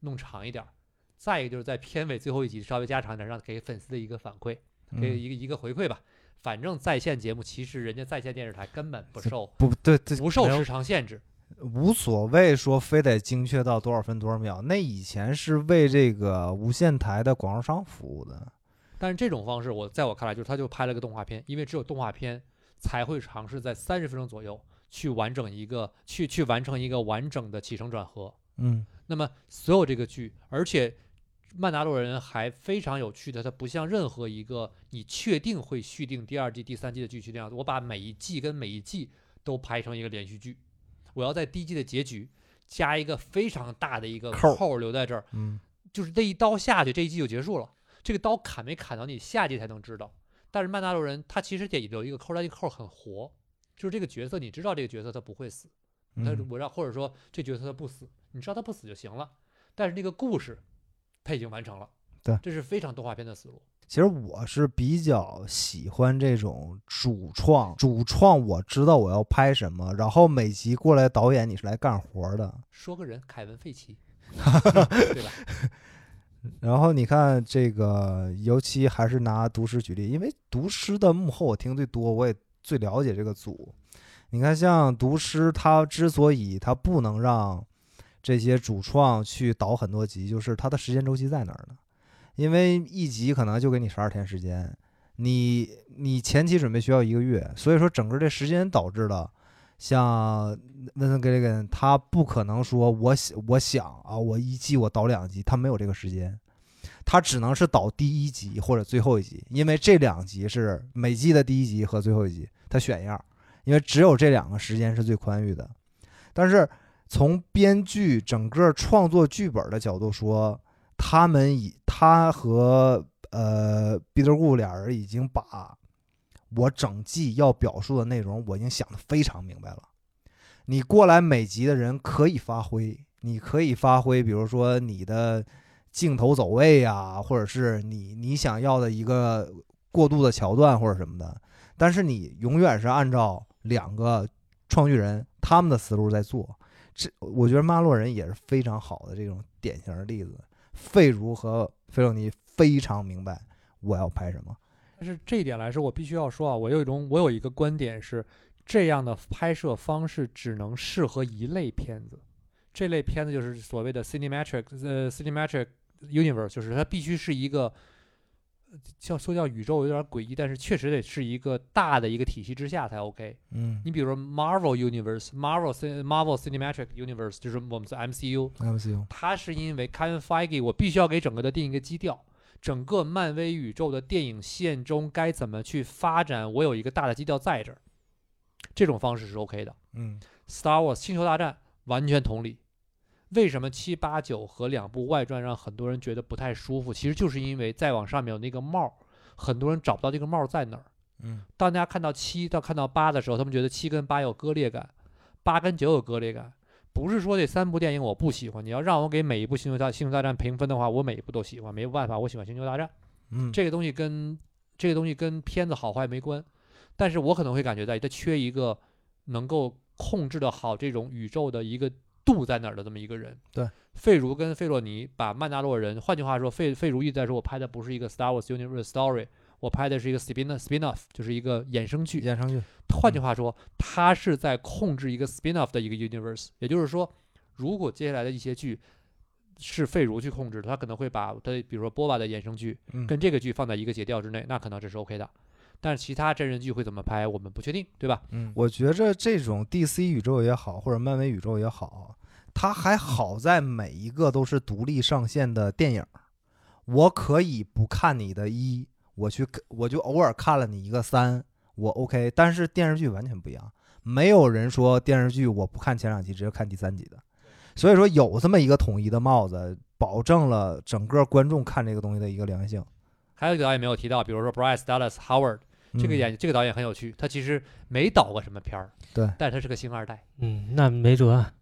弄长一点儿。再一个就是在片尾最后一集稍微加长一点，让给粉丝的一个反馈，给嗯一个一个回馈吧。反正在线节目其实人家在线电视台根本不受不对不受时长限制，无所谓说非得精确到多少分多少秒，那以前是为这个无线台的广告商服务的。但是这种方式，我在我看来就是他就拍了个动画片，因为只有动画片才会尝试在三十分钟左右去完整一个去去完成一个完整的起承转合。嗯那么所有这个剧，而且曼达洛人还非常有趣的，它不像任何一个你确定会续订第二季、第三季的剧情那样子，我把每一季跟每一季都拍成一个连续剧，我要在第一季的结局加一个非常大的一个扣留在这儿，嗯就是这一刀下去，这一季就结束了。这个刀砍没砍到你，下季才能知道。但是曼达洛人他其实也留一个扣儿，但这个扣很活，就是这个角色你知道这个角色他不会死，他嗯我让或者说这角色他不死，你知道他不死就行了。但是那个故事他已经完成了，对这是非常动画片的思路。其实我是比较喜欢这种主创，主创我知道我要拍什么，然后每集过来导演你是来干活的。说个人，凯文·费奇，对吧？然后你看这个，尤其还是拿毒师举例，因为毒师的幕后我听最多，我也最了解这个组。你看，像毒师，他之所以他不能让这些主创去导很多集，就是他的时间周期在哪儿呢？因为一集可能就给你十二天时间，你你前期准备需要一个月，所以说整个这时间导致了，像温森格雷根，他不可能说我想我想啊，我一季我导两集，他没有这个时间，他只能是导第一集或者最后一集，因为这两集是每季的第一集和最后一集，他选一样，因为只有这两个时间是最宽裕的。但是从编剧整个创作剧本的角度说，他们以他和呃毕德顾俩人已经把我整季要表述的内容，我已经想得非常明白了。你过来每集的人可以发挥，你可以发挥，比如说你的镜头走位呀、或者是你你想要的一个过渡的桥段或者什么的，但是你永远是按照两个创剧人他们的思路在做。这我觉得马洛人也是非常好的这种典型的例子。费如和费洛尼非常明白我要拍什么。但是这一点来说，我必须要说啊，我有一种我有一个观点是，这样的拍摄方式只能适合一类片子，这类片子就是所谓的 cinematic 呃 cinematic universe，就是它必须是一个叫说叫宇宙有点诡异，但是确实得是一个大的一个体系之下才 OK。嗯你比如说 Marvel Universe，Marvel Cin- Marvel Cinematic Universe 就是我们说 MCU，，MCU，它是因为 Kevin Feige，我必须要给整个的定一个基调，整个漫威宇宙的电影线中该怎么去发展，我有一个大的基调在这儿，这种方式是 OK 的。嗯 Star Wars 星球大战完全同理。为什么七八九和两部外传让很多人觉得不太舒服？其实就是因为再往上面有那个帽儿，很多人找不到这个帽儿在哪儿。嗯当大家看到七到看到八的时候，他们觉得七跟八有割裂感，八跟九有割裂感。不是说这三部电影我不喜欢，你要让我给每一部星球大星球大战评分的话，我每一部都喜欢，没有办法，我喜欢星球大战。嗯，这个东西跟这个东西跟片子好坏没关，但是我可能会感觉在它缺一个能够控制的好这种宇宙的一个度在哪儿的这么一个人。对，费如跟费洛尼把曼达洛人，换句话说，费费如一直在说，我拍的不是一个 Star Wars Universe Story，我拍的是一个 spin spin off，就是一个衍生剧。衍生剧，换句话说，他是在控制一个 spin off 的一个 universe，也就是说，如果接下来的一些剧是费如去控制的，他可能会把他比如说波瓦的衍生剧嗯跟这个剧放在一个节调之内，那可能这是 OK 的。但是其他真人剧会怎么拍，我们不确定，对吧？嗯，我觉着这种 DC 宇宙也好，或者漫威宇宙也好，它还好在每一个都是独立上线的电影，我可以不看你的一，我去我就偶尔看了你一个三，我 OK。但是电视剧完全不一样，没有人说电视剧我不看前两集，直接看第三集的。所以说有这么一个统一的帽子，保证了整个观众看这个东西的一个良性。还有一个导演没有提到，比如说 Bryce Dallas Howard 这个嗯演、这个导演很有趣，他其实没导过什么片儿，对但是他是个星二代，嗯，那没辙啊。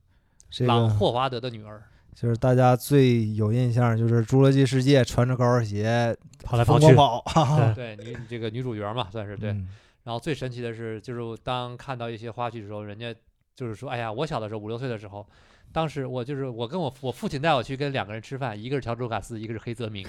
这朗霍华德的女儿。就是大家最有印象就是《侏罗纪世界》穿着高跟鞋跑来跑去，疯狂跑，对女这个女主角嘛，算是对。嗯然后最神奇的是，就是当看到一些花絮的时候，人家就是说，哎呀，我小的时候五六岁的时候，当时我就是我跟我我父亲带我去跟两个人吃饭，一个是乔治卢卡斯，一个是黑泽明，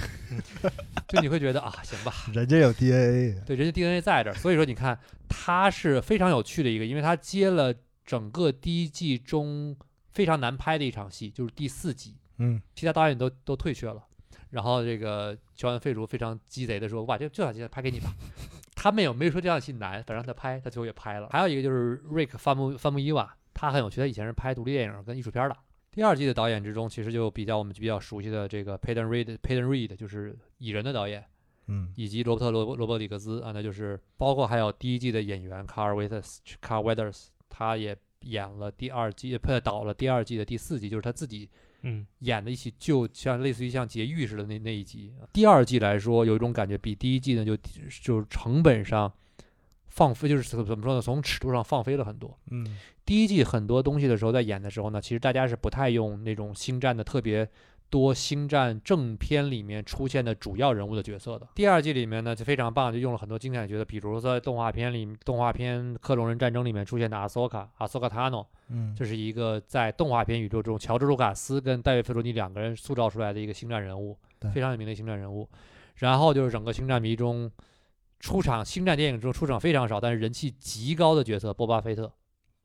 就你会觉得啊，行吧，人家有 DNA，对，人家 DNA 在这儿，所以说你看他是非常有趣的一个，因为他接了整个第一季中非常难拍的一场戏，就是第四集，嗯其他导演都都退却了。然后这个乔恩·费如非常鸡贼的说：“我把，这这场戏拍给你吧。”他们有没有说这场戏难？反正让他拍，他最后也拍了。还有一个就是瑞克·范穆范穆伊瓦，他很有趣，他以前是拍独立电影跟艺术片的。第二季的导演之中，其实就比较我们比较熟悉的这个 Peyton Reed，Peyton Reed 就是蚁人的导演，嗯以及罗伯特罗罗伯里格兹啊，那就是包括还有第一季的演员 Carl Weathers Carl Weathers，他也演了第二季，不导了第二季的第四季，就是他自己嗯，演的一起就像类似于像劫狱似的那那一集。第二季来说，有一种感觉比第一季呢就就是成本上放飞，就是怎么说呢，从尺度上放飞了很多。嗯第一季很多东西的时候，在演的时候呢，其实大家是不太用那种星战的特别多星战正片里面出现的主要人物的角色的。第二季里面呢就非常棒，就用了很多经典的角色，比如说在动画片里，动画片《克隆人战争》里面出现的阿索卡，阿索卡塔诺，嗯，这是一个在动画片宇宙中，乔治·卢卡斯跟戴维·费罗尼两个人塑造出来的一个星战人物对，非常有名的星战人物。然后就是整个星战迷中出场，星战电影中出场非常少，但是人气极高的角色波巴菲特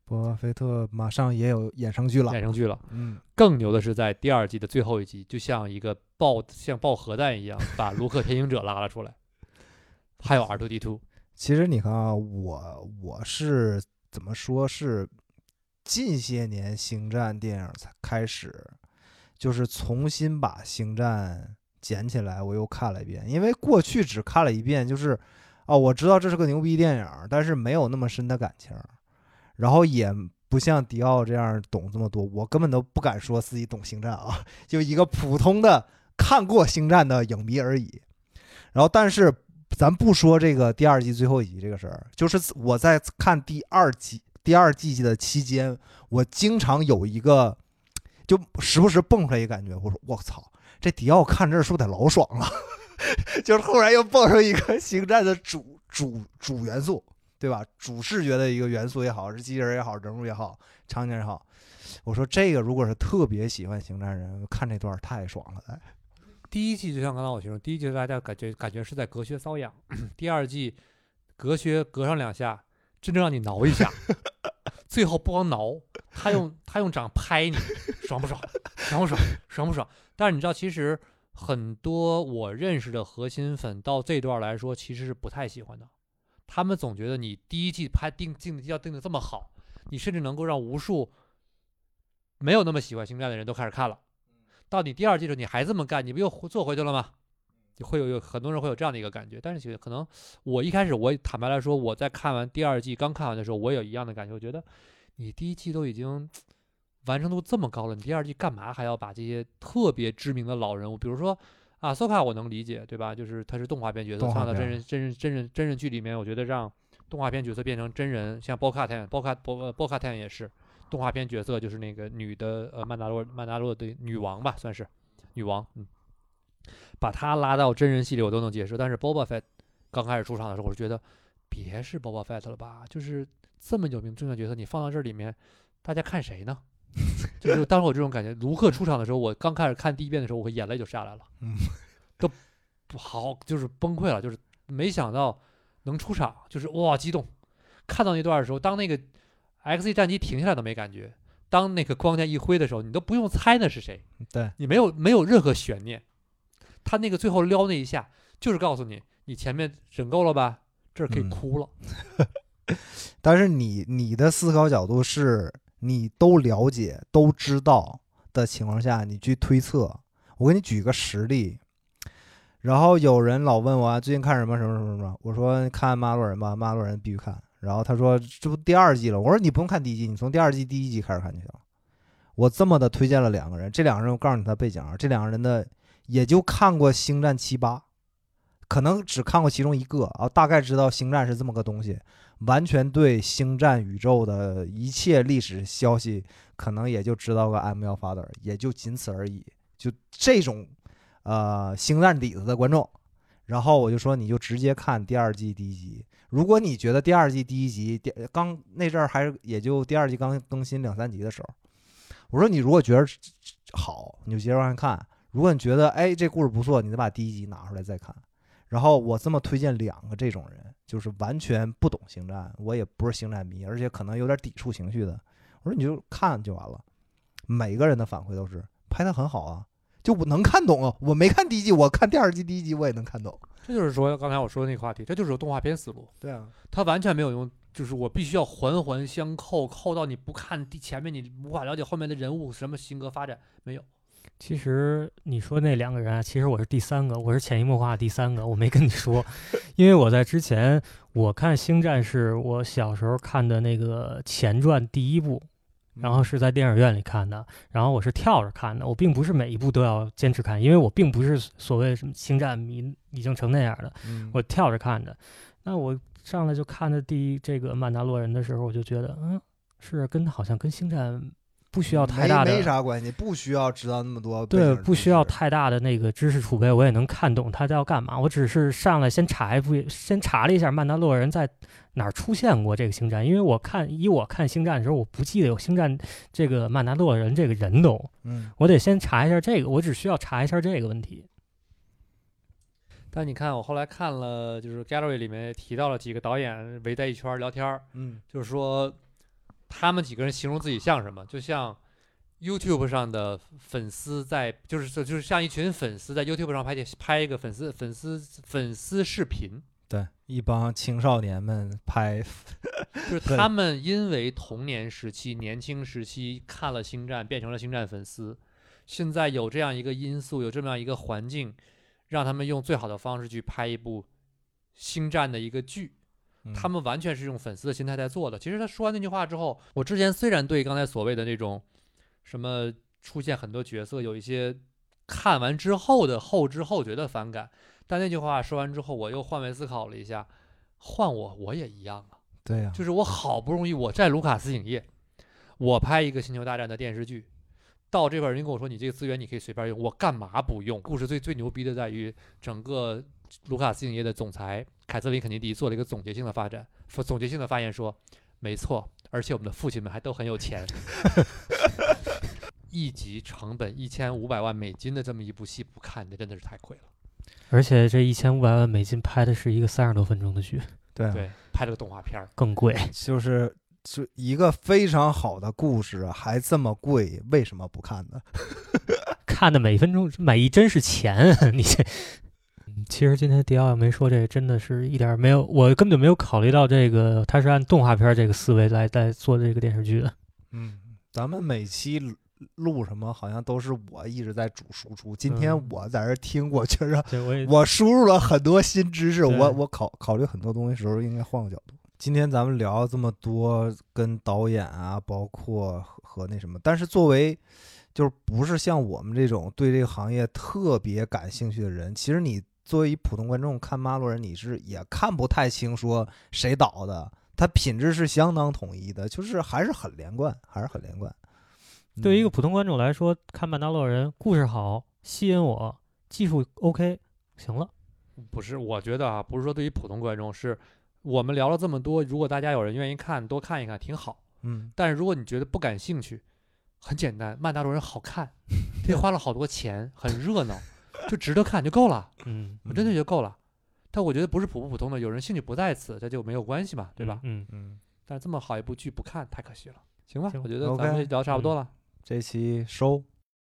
波巴菲特马上也有衍生剧了衍，生剧了。嗯更牛的是，在第二季的最后一集，就像一个爆像爆核弹一样，把卢克天行者拉了出来，还有 R two D two。其实你看啊，我我是怎么说是近些年星战电影才开始，就是重新把星战捡起来，我又看了一遍，因为过去只看了一遍，就是哦，我知道这是个牛逼电影，但是没有那么深的感情，然后也不像迪奥这样懂这么多，我根本都不敢说自己懂星战啊，就一个普通的看过星战的影迷而已。然后，但是咱不说这个第二季最后一集这个事儿，就是我在看第二季第二季的期间，我经常有一个就时不时蹦出来一个感觉，我说我操，这迪奥看这儿是不是得老爽了？就是忽然又蹦出一个 星战的主主主元素，对吧？主视觉的一个元素也好，是机器人也好，人物也好，场景也好。我说这个如果是特别喜欢星战人，看这段太爽了，哎，第一季就像刚才我形容，第一季大家感觉感觉是在隔靴搔痒，第二季隔靴隔上两下，真正让你挠一下，最后不光挠，他用他用掌拍你，爽不爽？爽不爽？爽不爽？但是你知道，其实很多我认识的核心粉到这段来说，其实是不太喜欢的。他们总觉得你第一季拍定定要定的这么好，你甚至能够让无数没有那么喜欢星战的人都开始看了。到你第二季的时候，你还这么干，你不又做回去了吗？会有有很多人会有这样的一个感觉。但是其实可能我一开始我坦白来说，我在看完第二季刚看完的时候，我有一样的感觉，我觉得你第一季都已经完成度这么高了，你第二季干嘛还要把这些特别知名的老人物，比如说啊，索卡我能理解，对吧？就是他是动画片角色，放到真人真人真人真人剧里面，我觉得让动画片角色变成真人，像波卡坦波卡波呃波卡坦也是动画片角色，就是那个女的呃曼达洛曼达洛的女王吧，算是女王，嗯，把她拉到真人戏里我都能接受，但是 Boba Fett 刚开始出场的时候，我就觉得别是 Boba Fett 了吧，就是这么有名重要角色，你放到这里面，大家看谁呢？就是当时我这种感觉，卢克出场的时候，我刚开始看第一遍的时候，我眼泪就下来了，嗯，都不好，就是崩溃了，就是没想到能出场，就是哇激动。看到那段的时候，当那个 X 战机停下来都没感觉，当那个光剑一挥的时候，你都不用猜那是谁，对，你没有没有任何悬念。他那个最后撩那一下，就是告诉你，你前面忍够了吧，这儿可以嗯哭了。但是你你的思考角度是你都了解、都知道的情况下，你去推测。我给你举个实例，然后有人老问我、最近看什么什么什么什么，我说看《马洛人》吧，《马洛人》必须看。然后他说这不第二季了，我说你不用看第一季，你从第二季第一集开始看就行。我这么的推荐了两个人，这两个人我告诉你他背景啊，这两个人的也就看过《星战七八》，可能只看过其中一个啊，大概知道《星战》是这么个东西。完全对星战宇宙的一切历史消息，可能也就知道个 M 幺 Father，也就仅此而已。就这种呃星战底子的观众，然后我就说你就直接看第二季第一集。如果你觉得第二季第一集第刚那阵儿还是也就第二季刚更新两三集的时候，我说你如果觉得好，你就接着往下看；如果你觉得哎这故事不错，你再把第一集拿出来再看。然后我这么推荐两个这种人，就是完全不懂星战，我也不是星战迷，而且可能有点抵触情绪的。我说你就看就完了。每个人的反馈都是拍的很好啊，就我能看懂啊。我没看第一季，我看第二季第一集我也能看懂。这就是说刚才我说的那个话题，这就是有动画片思路。对啊，他完全没有用，就是我必须要环环相扣，扣到你不看第前面，你无法了解后面的人物什么性格发展，没有。其实你说那两个人啊，其实我是第三个，我是潜移默化的第三个，我没跟你说，因为我在之前我看《星战》是我小时候看的那个前传第一部，然后是在电影院里看的，然后我是跳着看的，我并不是每一部都要坚持看，因为我并不是所谓什么星战迷已经成那样的，嗯。我跳着看的。那我上来就看的第一这个曼达洛人的时候，我就觉得，嗯，是跟好像跟星战不需要太大的没没啥关系，不需要知道那么多对，不需要太大的那个知识储备，我也能看懂他要干嘛。我只是上来先查一部，先查了一下曼达洛人在哪儿出现过这个星战，因为我看以我看星战的时候，我不记得有星战这个曼达洛人这个人都，嗯我得先查一下这个，我只需要查一下这个问题。但你看，我后来看了，就是 gallery 里面提到了几个导演围在一圈聊天儿，嗯就是说他们几个人形容自己像什么，就像 YouTube 上的粉丝在，就是就是像一群粉丝在 YouTube 上拍点拍一个粉丝粉丝粉丝视频，对，一帮青少年们拍，就是 他们因为童年时期、年轻时期看了星战，变成了星战粉丝，现在有这样一个因素，有这么样一个环境，让他们用最好的方式去拍一部星战的一个剧。嗯他们完全是用粉丝的心态在做的。其实他说完那句话之后，我之前虽然对刚才所谓的那种什么出现很多角色有一些看完之后的后知后觉的反感，但那句话说完之后，我又换位思考了一下，换我我也一样啊，对呀，就是我好不容易我在卢卡斯影业，我拍一个星球大战的电视剧。到这块儿，人跟我说你这个资源你可以随便用，我干嘛不用？故事最最牛逼的在于整个卢卡斯影业的总裁凯瑟琳肯尼迪做了一个总结性的发展，说总结性的发言说，没错，而且我们的父亲们还都很有钱。一集成本一千五百万美金的这么一部戏不看，那真的是太亏了。而且这一千五百万美金拍的是一个三十多分钟的剧，对啊，对，拍了个动画片儿，更贵。就是就一个非常好的故事还这么贵，为什么不看呢？看的每一分钟每一帧是钱，你这。嗯其实今天迪奥没说这个，真的是一点儿没有，我根本就没有考虑到这个，他是按动画片儿这个思维来在做这个电视剧的。嗯，咱们每期录录什么，好像都是我一直在主输出。今天嗯我在这儿听，我觉着我输入了很多新知识，我我考考虑很多东西时候应该换个角度。今天咱们聊这么多跟导演啊，包括和和那什么，但是作为就是不是像我们这种对这个行业特别感兴趣的人，其实你作为一普通观众看《马洛人》，你是也看不太清说谁导的，它品质是相当统一的，就是还是很连贯，还是很连贯。对于一个嗯普通观众来说，看《曼达洛人》，故事好，吸引我，技术 OK，行了。不是，我觉得啊，不是说对于普通观众，是我们聊了这么多，如果大家有人愿意看，多看一看挺好。嗯但是如果你觉得不感兴趣，很简单，《曼达洛人》好看，也花了好多钱，很热闹，就值得看就够了。嗯，我真的觉得够了。但我觉得不是普不普通的，有人兴趣不在此，这就没有关系嘛，对吧？嗯，嗯，但是这么好一部剧不看太可惜了。行吧，行我觉得咱们聊差不多了。这期收。